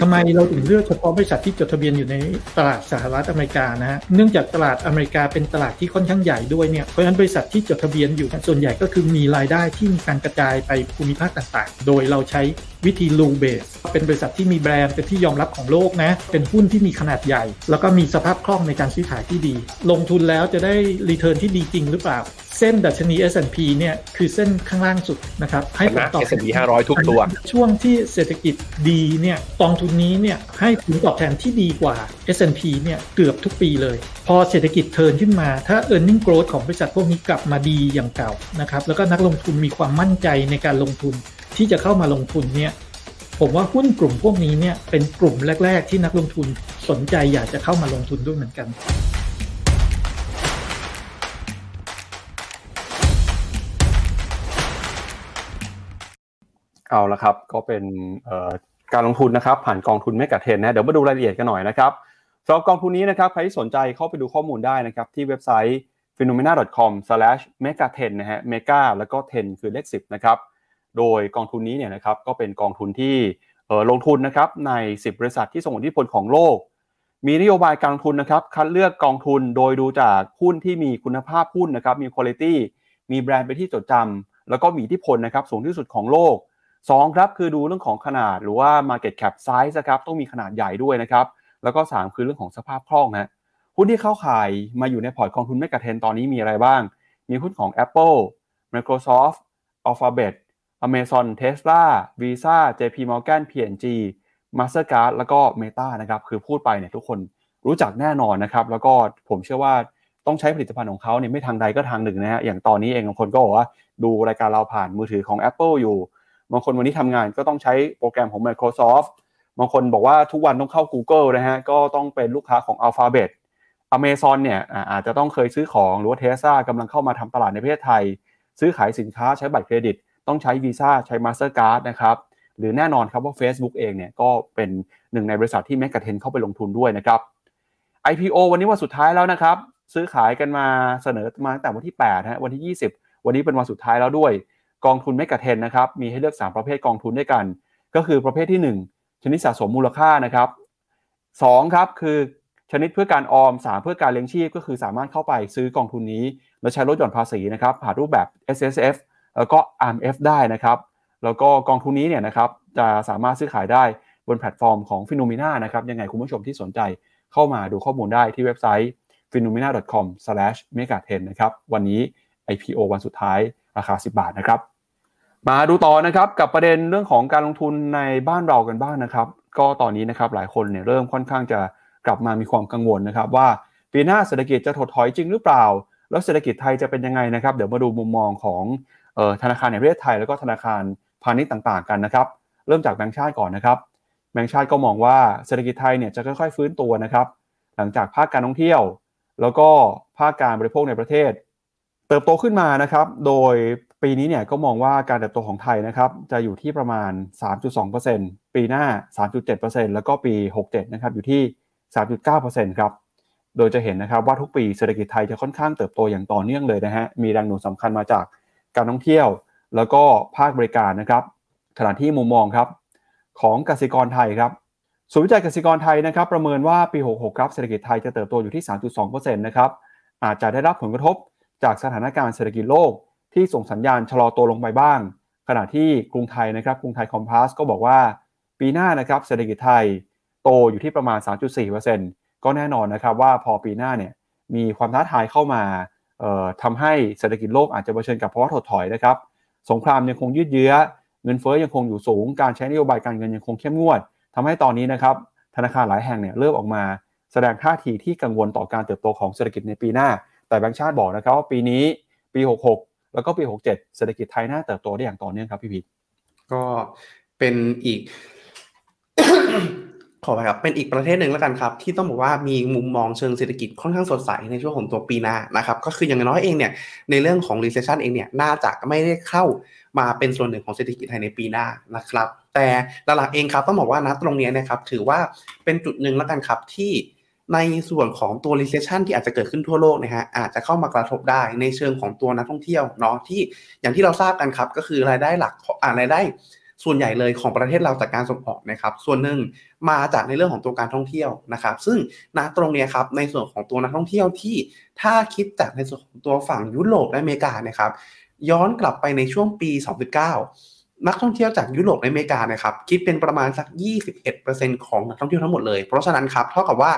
ทำไมเราถึงเลือกเฉพาะบริษัทที่จดทะเบียนอยู่ในตลาดสหรัฐอเมริกานะฮะเนื่องจากตลาดอเมริกาเป็นตลาดที่ค่อนข้างใหญ่ด้วยเนี่ยเพราะฉะนั้นบริษัทที่จดทะเบียนอยู่ส่วนใหญ่ก็คือมีรายได้ที่มีการกระจายไปภูมิภาคต่างๆ โดยเราใช้วิธี rule-based เป็นบริษัทที่มีแบรนด์เป็นที่ยอมรับของโลกนะเป็นหุ้นที่มีขนาดใหญ่ แล้วก็มีสภาพคล่องในการซื้อขายที่ดี ลงทุนแล้วจะได้ return ที่ดีจริงหรือเปล่า เส้นดัชนี S&P เนี่ยคือเส้นข้างล่างสุดนะครับให้ผลตอบแทน S&P 500 ทุกตัว ช่วงที่เศรษฐกิจดีเนี่ยกองทุนนี้เนี่ยให้ผลตอบแทนที่ดีกว่า S&P เนี่ยเกือบทุกปีเลย พอเศรษฐกิจเทิร์นขึ้นมา ถ้า e a r n i n g growth ของบริษัทพวกนี้กลับมาดีอย่างเก่านะครับแล้วก็นักลงทุนมีความมั่นใจในการลงทุนที่จะเข้ามาลงทุนเนี่ยผมว่าหุ้นกลุ่มพวกนี้เนี่ยเป็นกลุ่มแรก ๆ ที่นักลงทุนสนใจอยากจะเข้ามาลงทุนด้วยเหมือนกัน เอาละครับก็เป็นการลงทุนนะครับ ผ่านกองทุนเมกะเทนนะเดี๋ยวมาดูรายละเอียดกันหน่อยนะครับสำหรับกองทุนนี้นะครับใครที่สนใจเข้าไปดูข้อมูลได้นะครับ ที่เว็บไซต์ phenomena.com/megaten นะฮะ mega แล้วก็10คือเลข10นะครับโดยกองทุนนี้เนี่ยนะครับก็เป็นกองทุนที่ลงทุนนะครับใน 10 บริษัทที่ส่งอิทธิพลของโลก มีนโยบายการลงทุนนะครับคัดเลือกกองทุนโดยดูจากหุ้นที่มีคุณภาพหุ้นนะครับมีคุณภาพมีแบรนด์เป็นที่จดจำแล้วก็มีอิทธิพลนะครับสูงที่สุดของโลก 2ครับคือดูเรื่องของขนาดหรือว่า market cap size นะครับต้องมีขนาดใหญ่ด้วยนะครับแล้วก็ 3 คือเรื่องของสภาพคล่องนะหุ้นที่เข้าขายมาอยู่ในพอร์ตกองทุนไม่กระเทนตอนนี้มีอะไรบ้าง มีหุ้นของ Apple Microsoft Alphabet Amazon Tesla Visa JP Morgan P&G Mastercard แล้วก็ Meta นะครับคือพูดไปเนี่ยทุกคนรู้จักแน่นอนนะครับ แล้วก็ผมเชื่อว่าต้องใช้ผลิตภัณฑ์ของเขาเนี่ยไม่ทางใดก็ทางหนึ่งนะฮะอย่างตอนนี้เองบางคนก็บอกว่าดูรายการเราผ่านมือถือของ Apple อยู่ บางคนวันนี้ทำงานก็ต้องใช้โปรแกรมของ Microsoft บางคนบอกว่าทุกวันต้องเข้า Google นะฮะก็ต้องเป็นลูกค้าของ Alphabet Amazon เนี่ยอาจจะต้องเคยซื้อของหรือว่า Tesla กำลังเข้ามาทำตลาดในประเทศไทย ซื้อขายสินค้าใช้บัตรเครดิต ต้องใช้ Visa ใช้ Mastercard นะครับหรือแน่นอนครับว่า Facebook เองเนี่ยก็เป็นหนึ่งในบริษัทที่แมกกาเทนเข้าไปลงทุนด้วยนะครับ IPO วันนี้วันสุดท้ายแล้วนะครับ ซื้อขายกันมาเสนอมาตั้งแต่วันที่8ฮะวันที่ 20 วันนี้เป็นวันสุดท้ายแล้วด้วย กองทุนไม่กระเทนนะครับ มีให้เลือก 3 ประเภทกองทุนด้วยกัน ก็คือประเภทที่ 1 ชนิดสะสมมูลค่านะครับ2ครับคือชนิดเพื่อการออม 3 เพื่อการเลี้ยงชีพก็คือสามารถเข้าไปซื้อกองทุนนี้ แล้วใช้ลดหย่อนภาษีนะครับผ่านรูปแบบ S S F แล้วก็ R M F ได้นะครับ แล้วก็กองทุนนี้เนี่ยนะครับจะสามารถซื้อขายได้บนแพลตฟอร์มของ p h e n o m e n a นะครับยังไงคุณผู้ชมที่สนใจเข้ามาดูข้อมูลได้ที่เว็บไซต์ p h e n o m e n a c o m m e g a t e n นะครับวันนี้ IPO วันสุดท้าย ราคา 10 บาทนะครับ มาดูต่อนะครับกับประเด็นเรื่องของการลงทุนในบ้านเรากันบ้างนะครับ ก็ตอนนี้นะครับหลายคนเนี่ยเริ่มค่อนข้างจะกลับมามีความกังวลนะครับ ว่าปีหน้าเศรษฐกิจจะถดถอยจริงหรือเปล่า แล้วเศรษฐกิจไทยจะเป็นยังไงนะครับ เดี๋ยวมาดูมุมมองของออธนาคารในประเทศไทย แล้วก็ธนาคารพาณิชย์ต่างๆ กันนะครับเริ่มจากแบงก์ชาติก่อนนะครับแบงก์ชาติก็มองว่าเศรษฐกิจไทยเนี่ยจะค่อยๆฟื้นตัวนะครับ หลังจากภาคการท่องเที่ยว แล้วก็ภาคการบริโภคในประเทศ เติบโตขึ้นมานะครับ โดยปีนี้เนี่ยก็มองว่าการเติบโตของไทยนะครับ จะอยู่ที่ประมาณ 3.2%ปีหน้า 3.7%แล้วก็ปี 67 นะครับ อยู่ที่ 3.9%ครับ โดยจะเห็นนะครับว่าทุกปีเศรษฐกิจไทยจะค่อนข้างเติบโตอย่างต่อเนื่องเลยนะฮะ มีแรงหนุนสำคัญมาจากการท่องเที่ยว แล้วก็ภาคบริการนะครับ ขณะที่มุมมองครับของกสิกรไทยครับศูนย์วิจัยกสิกรไทยนะครับ ประเมินว่าปี 66 ครับ เศรษฐกิจไทยจะเติบโตอยู่ที่ 3.2%นะครับ อาจจะได้รับผลกระทบ จากสถานการณ์เศรษฐกิจโลกที่ส่งสัญญาณชะลอตัวลงไปบ้าง ขณะที่กรุงไทยนะครับกรุงไทยคอมพาสก็บอกว่า ปีหน้านะครับเศรษฐกิจไทยโตอยู่ที่ประมาณ 3.4%ก็แน่นอนนะครับว่าพอปีหน้าเนี่ยมีความท้าทายเข้ามาทำให้เศรษฐกิจโลกอาจจะเผชิญกับภาวะถดถอยนะครับ สงครามยังคงยืดเยื้อ เงินเฟ้อยังคงอยู่สูง การใช้นโยบายการเงินยังคงเข้มงวดทำให้ตอนนี้นะครับธนาคารหลายแห่งเนี่ยเริ่มออกมา แสดงท่าทีที่กังวลต่อการเติบโตของเศรษฐกิจในปีหน้า แต่แบงก์ชาติบอกนะครับว่าปีนี้ปี 66 แล้วก็ปี 67 เศรษฐกิจไทยน่าเติบโตได้อย่างต่อเนื่องครับพี่พีก็เป็นอีกขอไปครับเป็นอีกประเทศหนึ่งแล้วกันครับ ที่ต้องบอกว่ามีมุมมองเชิงเศรษฐกิจค่อนข้างสดใสในช่วงของตัวปีหน้านะครับก็คืออย่างน้อยเองเนี่ยในเรื่องของ recession เองเนี่ยน่าจะไม่ได้เข้ามาเป็นส่วนหนึ่งของเศรษฐกิจไทยในปีหน้านะครับ แต่หลักๆเองครับต้องบอกว่านะตรงนี้นะครับถือว่าเป็นจุดหนึ่งแล้วกันครับที่ ในส่วนของตัว recession ที่อาจจะเกิดขึ้นทั่วโลกนะฮะอาจจะเข้ามากระทบได้ในเชิงของตัวนักท่องเที่ยวเนาะที่อย่างที่เราทราบกันครับ ก็คือรายได้หลักอ่ารายได้ส่วนใหญ่เลยของประเทศเราจากการส่งออกนะครับ ส่วนหนึ่งมาจากในเรื่องของตัวการท่องเที่ยวนะครับ ซึ่งณตรงนี้ครับในส่วนของตัวนักท่องเที่ยวที่ถ้าคิดจากในส่วนของตัวฝั่งยุโรปและอเมริกานะครับ ย้อนกลับไปในช่วงปี 2019 นักท่องเที่ยวจากยุโรปและอเมริกานะครับ คิดเป็นประมาณสัก 21%ของนักท่องเที่ยวทั้งหมดเลย เพราะฉะนั้นครับเท่ากับว่า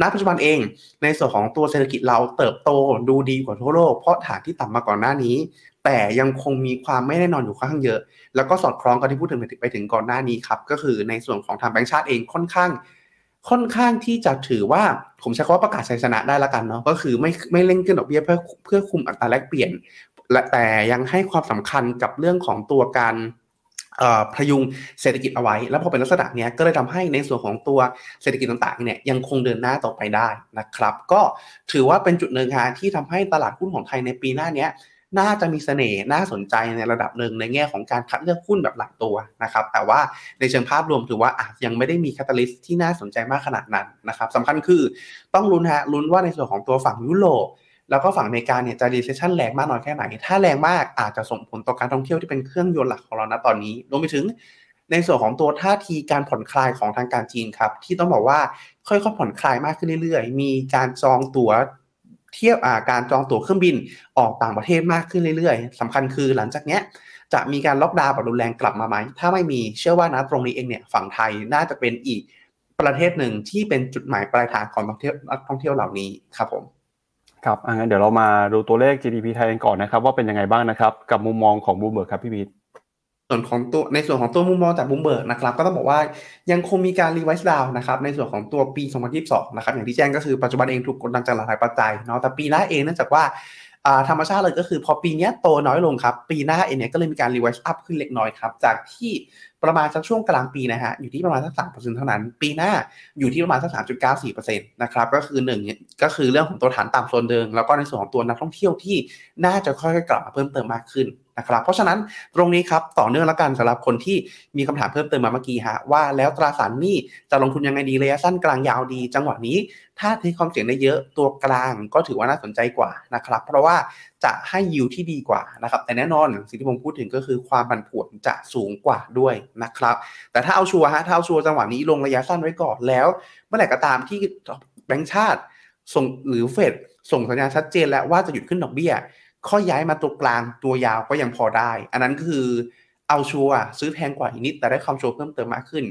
ณปัจจุบันเอง ในส่วนของตัวเศรษฐกิจเราเติบโตดูดีกว่าทั่วโลกเพราะฐานที่ต่ำมาก่อนหน้านี้ แต่ยังคงมีความไม่แน่นอนอยู่ค่อนข้างเยอะ แล้วก็สอดคล้องกับที่พูดถึงไปถึงก่อนหน้านี้ครับก็คือในส่วนของทางแบงก์ชาติเองค่อนข้างค่อนข้างที่จะถือว่าผมใช้คำว่าประกาศชัยชนะได้ละกันเนาะก็คือไม่ไม่เล่นขึ้นดอกเบี้ยเพื่อเพื่อคุมอัตราแลกเปลี่ยน และแต่ยังให้ความสำคัญกับเรื่องของตัวการ พยุงเศรษฐกิจเอาไว้ แล้วพอเป็นลักษณะนี้ยก็เลยทำให้ในส่วนของตัวเศรษฐกิจต่างๆเนี่ยยังคงเดินหน้าต่อไปได้นะครับ ก็ถือว่าเป็นจุดหนึ่งฮะที่ทำให้ตลาดหุ้นของไทยในปีหน้านี้น่าจะมีเสน่ห์น่าสนใจในระดับหนึ่งในแง่ของการคัดเลือกหุ้นแบบรายตัวนะครับ แต่ว่าในเชิงภาพรวมถือว่าอาจยังไม่ได้มี catalyst ที่น่าสนใจมากขนาดนั้นนะครับสำคัญคือต้องลุ้นฮะลุ้นว่าในส่วนของตัวฝั่งยุโรป แล้วก็ฝั่งอเมริกาเนี่ยจะ recession แรงมากน้อยแค่ไหน ถ้าแรงมากอาจจะส่งผลต่อการท่องเที่ยวที่เป็นเครื่องยนต์หลักของเราณตอนนี้ รวมไปถึงในส่วนของตัวท่าทีการผ่อนคลายของทางการจีนครับ ที่ต้องบอกว่าค่อยๆผ่อนคลายมากขึ้นเรื่อยๆ มีการจองตั๋วเที่ยวการจองตั๋วเครื่องบินออกต่างประเทศมากขึ้นเรื่อยๆสำคัญคือหลังจากเนี้ยจะมีการล็อกดาวน์แบบรุนแรงกลับมาไหม ถ้าไม่มีเชื่อว่านะตรงนี้เองเนี่ยฝั่งไทยน่าจะเป็นอีกประเทศหนึ่งที่เป็นจุดหมายปลายทางของท่องเที่ยวท่องเที่ยวเหล่านี้ครับผม ครับงั้นเดี๋ยวเรามาดูตัวเลข GDP ไทยกันก่อนนะครับ ว่าเป็นยังไงบ้างนะครับกับมุมมองของบูมเบิร์กครับพี่พีทส่วนของตัวในส่วนของตัวมุมมองจากบูมเบิร์กนะครับก็ต้องบอกว่ายังคงมีการ revise down นะครับในส่วนของตัวปี 2022 นะครับอย่างที่แจ้งก็คือปัจจุบันเองถูกกดดันจากหลายปัจจัยเนาะแต่ปีหน้าเองเนื่องจากว่าธรรมชาติเลยก็คือพอปีนี้โตน้อยลงครับ ปีหน้าเองเนี่ยก็เลยมีการ revise up ขึ้นเล็กน้อยครับจากที่ ประมาณสักช่วงกลางปีนะฮะอยู่ที่ประมาณสักสามเปอร์เซ็นต์เท่านั้น ปีหน้าอยู่ที่ประมาณสักสามจุดเก้าสี่เปอร์เซ็นต์นะครับก็คือหนึ่งก็คือเรื่องของตัวฐานต่ำโซนเดิมแล้วก็ในส่วนของตัวนักท่องเที่ยวที่น่าจะค่อยๆกลับมาเพิ่มเติมมากขึ้น นะครับเพราะฉะนั้นตรงนี้ครับต่อเนื่องแล้วกันสำหรับคนที่มีคำถามเพิ่มเติมมาเมื่อกี้ฮะว่าแล้วตราสารหนี้จะลงทุนยังไงดีระยะสั้นกลางยาวดี จังหวะนี้ ถ้าเทคความเสี่ยงได้เยอะตัวกลางก็ถือว่าน่าสนใจกว่านะครับเพราะว่าจะให้ยิวที่ดีกว่านะครับแต่แน่นอนสิ่งที่ผมพูดถึงก็คือความผันผวนจะสูงกว่าด้วยนะครับแต่ถ้าเอาชัวร์ฮะถ้าเอาชัวร์จังหวะนี้ลงระยะสั้นไว้ก่อนแล้ว เมื่อไหร่ก็ตามที่แบงก์ชาติส่งหรือเฟดส่งสัญญาณชัดเจนแล้วว่าจะหยุดขึ้นดอกเบี้ย ข้อย้ายมาตัวกลางตัวยาวก็ยังพอได้ อันนั้นคือเอาชัวร์ซื้อแพงกว่าอีกนิดแต่ได้ความชัวร์เพิ่มเติมมากขึ้น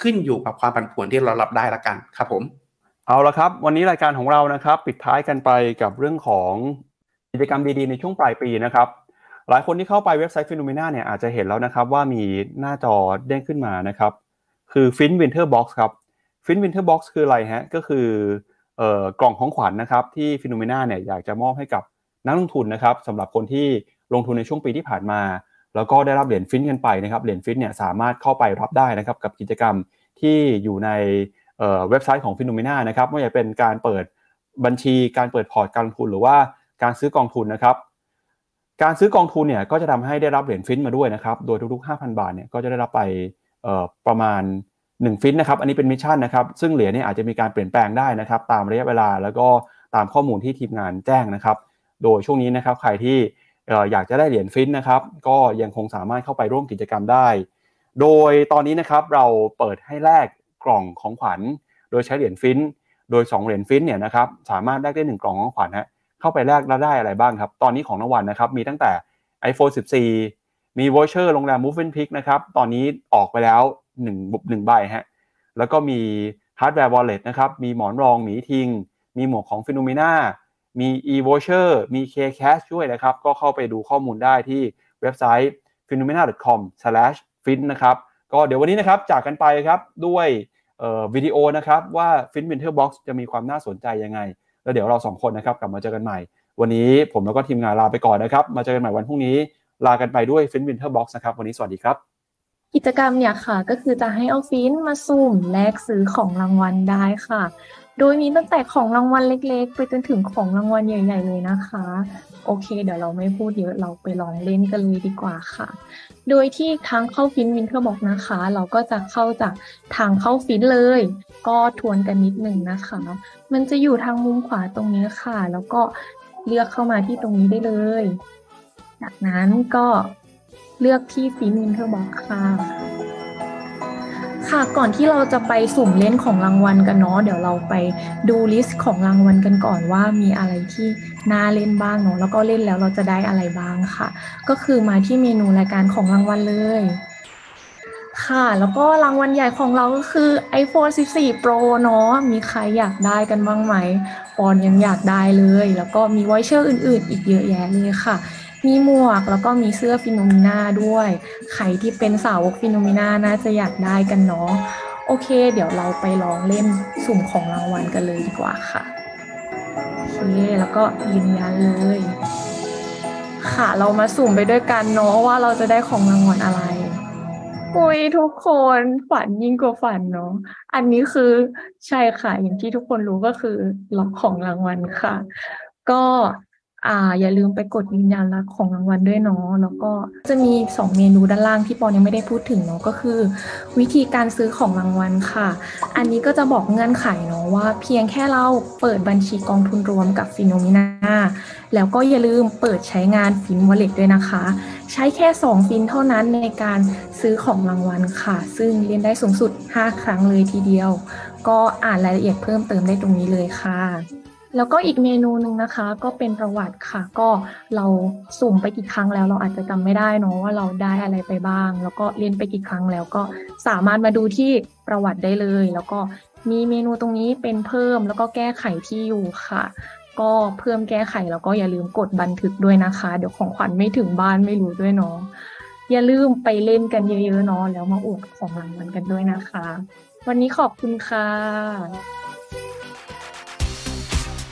ขึ้นอยู่กับความผันผวนที่เรารับได้ละกันครับผม เอาละครับ วันนี้รายการของเรานะครับ ปิดท้ายกันไปกับเรื่องของกิจกรรมดีๆในช่วงปลายปีนะครับ หลายคนที่เข้าไปเว็บไซต์ฟิโนเมนาเนี่ยอาจจะเห็นแล้วนะครับว่ามีหน้าจอเด้งขึ้นมานะครับคือ Fin Winter Box ครับ Fin Winter Box คืออะไรฮะก็คือเอ่อกล่องของขวัญนะครับที่ Finnomena เนี่ยอยากจะมอบให้กับ นักลงทุนนะครับสำหรับคนที่ลงทุนในช่วงปีที่ผ่านมา แล้วก็ได้รับเหรียญฟินกันไปนะครับเหรียญฟินเนี่ยสามารถเข้าไปรับได้นะครับกับกิจกรรมที่อยู่ในเว็บไซต์ของ Finnomena นะครับไม่ว่าจะเป็นการเปิดบัญชีการเปิดพอร์ตการลงทุนหรือว่าการซื้อกองทุนนะครับ การซื้อกองทุนเนี่ยก็จะทำให้ได้รับเหรียญฟินมาด้วยนะครับ โดยทุกๆ 5,000 บาทเนี่ยก็จะได้รับไปประมาณ 1 ฟินนะครับ อันนี้เป็น mission นะครับ ซึ่งเหรียญเนี่ยอาจจะมีการเปลี่ยนแปลงได้นะครับ ตามระยะเวลาแล้วก็ตามข้อมูลที่ทีมงานแจ้งนะครับ โดยช่วงนี้นะครับใครที่อยากจะได้เหรียญฟินนะครับก็ยังคงสามารถเข้าไปร่วมกิจกรรมได้ โดยตอนนี้นะครับเราเปิดให้แลกกล่องของขวัญ โดยใช้เหรียญฟินโดย 2 เหรียญฟินเนี่ยนะครับสามารถแลกได้1กล่องของขวัญฮะเข้าไปแลกแล้วได้อะไรบ้างครับ ตอนนี้ของรางวัลนะครับมีตั้งแต่ iPhone 14 มี voucher โรงแรม m o v e n Pick นะครับตอนนี้ออกไปแล้ว1บุบ1ใบฮะแล้วก็มี hardware wallet นะครับมีหมอนรองหมีทิง มีหมวกของ Finnomena มี e-voucher มี k-cash ช่วยนะครับ ก็เข้าไปดูข้อมูลได้ที่เว็บไซต์ finnomena.com/fin นะครับ ก็เดี๋ยววันนี้นะครับจากกันไปครับด้วยวิดีโอนะครับว่า Fin Winter Box จะมีความน่าสนใจยังไง แล้วเดี๋ยวเราสองคนนะครับกลับมาเจอกันใหม่ วันนี้ผมแล้วก็ทีมงานลาไปก่อนนะครับ มาเจอกันใหม่วันพรุ่งนี้ ลากันไปด้วย Fin Winter Box นะครับวันนี้สวัสดีครับ กิจกรรมเนี่ยค่ะ ก็คือจะให้เอาฟินมาสุ่มแลกซื้อของรางวัลได้ค่ะ โดยมีตั้งแต่ของรางวัลเล็ก ๆ ไปจนถึงของรางวัลใหญ่ ๆ เลยนะคะ โอเค เดี๋ยวเราไม่พูดเยอะเราไปลองเล่นกันเลยดีกว่าค่ะ โดยที่ทางเข้า Fin Winter Box นะคะ เราก็จะเข้าจากทางเข้าฟินเลย ก็ทวนกันนิดหนึ่งนะคะ มันจะอยู่ทางมุมขวาตรงนี้ค่ะ แล้วก็เลือกเข้ามาที่ตรงนี้ได้เลย จากนั้นก็เลือกที่ Fin Winter Box ค่ะ ค่ะก่อนที่เราจะไปสุ่มเล่นของรางวัลกันเนาะเดี๋ยวเราไปดู list ของรางวัลกันก่อนว่ามีอะไรที่น่าเล่นบ้างเนาะแล้วก็เล่นแล้วเราจะได้อะไรบ้างค่ะ ก็คือมาที่เมนูรายการของรางวัลเลย ค่ะ แล้วก็รางวัลใหญ่ของเราก็คือ iPhone 14 Pro เนาะมีใครอยากได้กันบ้างไหมปอนยังอยากได้เลย แล้วก็มี voucher อื่น ๆ อีกเยอะแยะเลยค่ะ มีหมวกแล้วก็มีเสื้อ Finnomena ด้วย ใครที่เป็นสาวก Finnomena น่าจะอยากได้กันเนาะโอเค เดี๋ยวเราไปลองเล่นสุ่มของรางวัลกันเลยดีกว่าค่ะโอเคแล้วก็ยืนยันเลย ค่ะเรามาสุ่มไปด้วยกันเนาะว่าเราจะได้ของรางวัลอะไรอุยทุกคนฝันยิ่งกว่าฝันเนาะอันนี้คือใช่ค่ะอย่างที่ทุกคนรู้ก็คือล็อกของรางวัลค่ะ ก็ อ่าอย่าลืมไปกดยืนยันรับของรางวัลด้วยเนาะแล้วก็จะมี 2 เมนูด้านล่างที่ปอนยังไม่ได้พูดถึงเนาะก็คือ วิธีการซื้อของรางวัลค่ะ อันนี้ก็จะบอกเงื่อนไขเนาะว่า เพียงแค่เราเปิดบัญชีกองทุนรวมกับ Finnomena แล้วก็อย่าลืมเปิดใช้งาน Fin Wallet ด้วยนะคะ ใช้แค่ 2 ฟินเท่านั้นในการซื้อของรางวัลค่ะ ซึ่งเล่นได้สูงสุด 5 ครั้งเลยทีเดียว ก็อ่านรายละเอียดเพิ่มเติมได้ตรงนี้เลยค่ะ แล้วก็อีกเมนูหนึ่งนะคะ ก็เป็นประวัติค่ะ ก็เราสุ่มไปกี่ครั้งแล้ว เราอาจจะจำไม่ได้เนาะว่าเราได้อะไรไปบ้าง แล้วก็เล่นไปกี่ครั้งแล้วก็สามารถมาดูที่ประวัติได้เลย แล้วก็มีเมนูตรงนี้เป็นเพิ่มแล้วก็แก้ไขที่อยู่ค่ะ ก็เพิ่มแก้ไขแล้วก็อย่าลืมกดบันทึกด้วยนะคะ เดี๋ยวของขวัญไม่ถึงบ้านไม่รู้ด้วยเนาะอย่าลืมไปเล่นกันเยอะๆเนาะแล้วมาอวดของรางวัลกันด้วยนะคะ วันนี้ขอบคุณค่ะ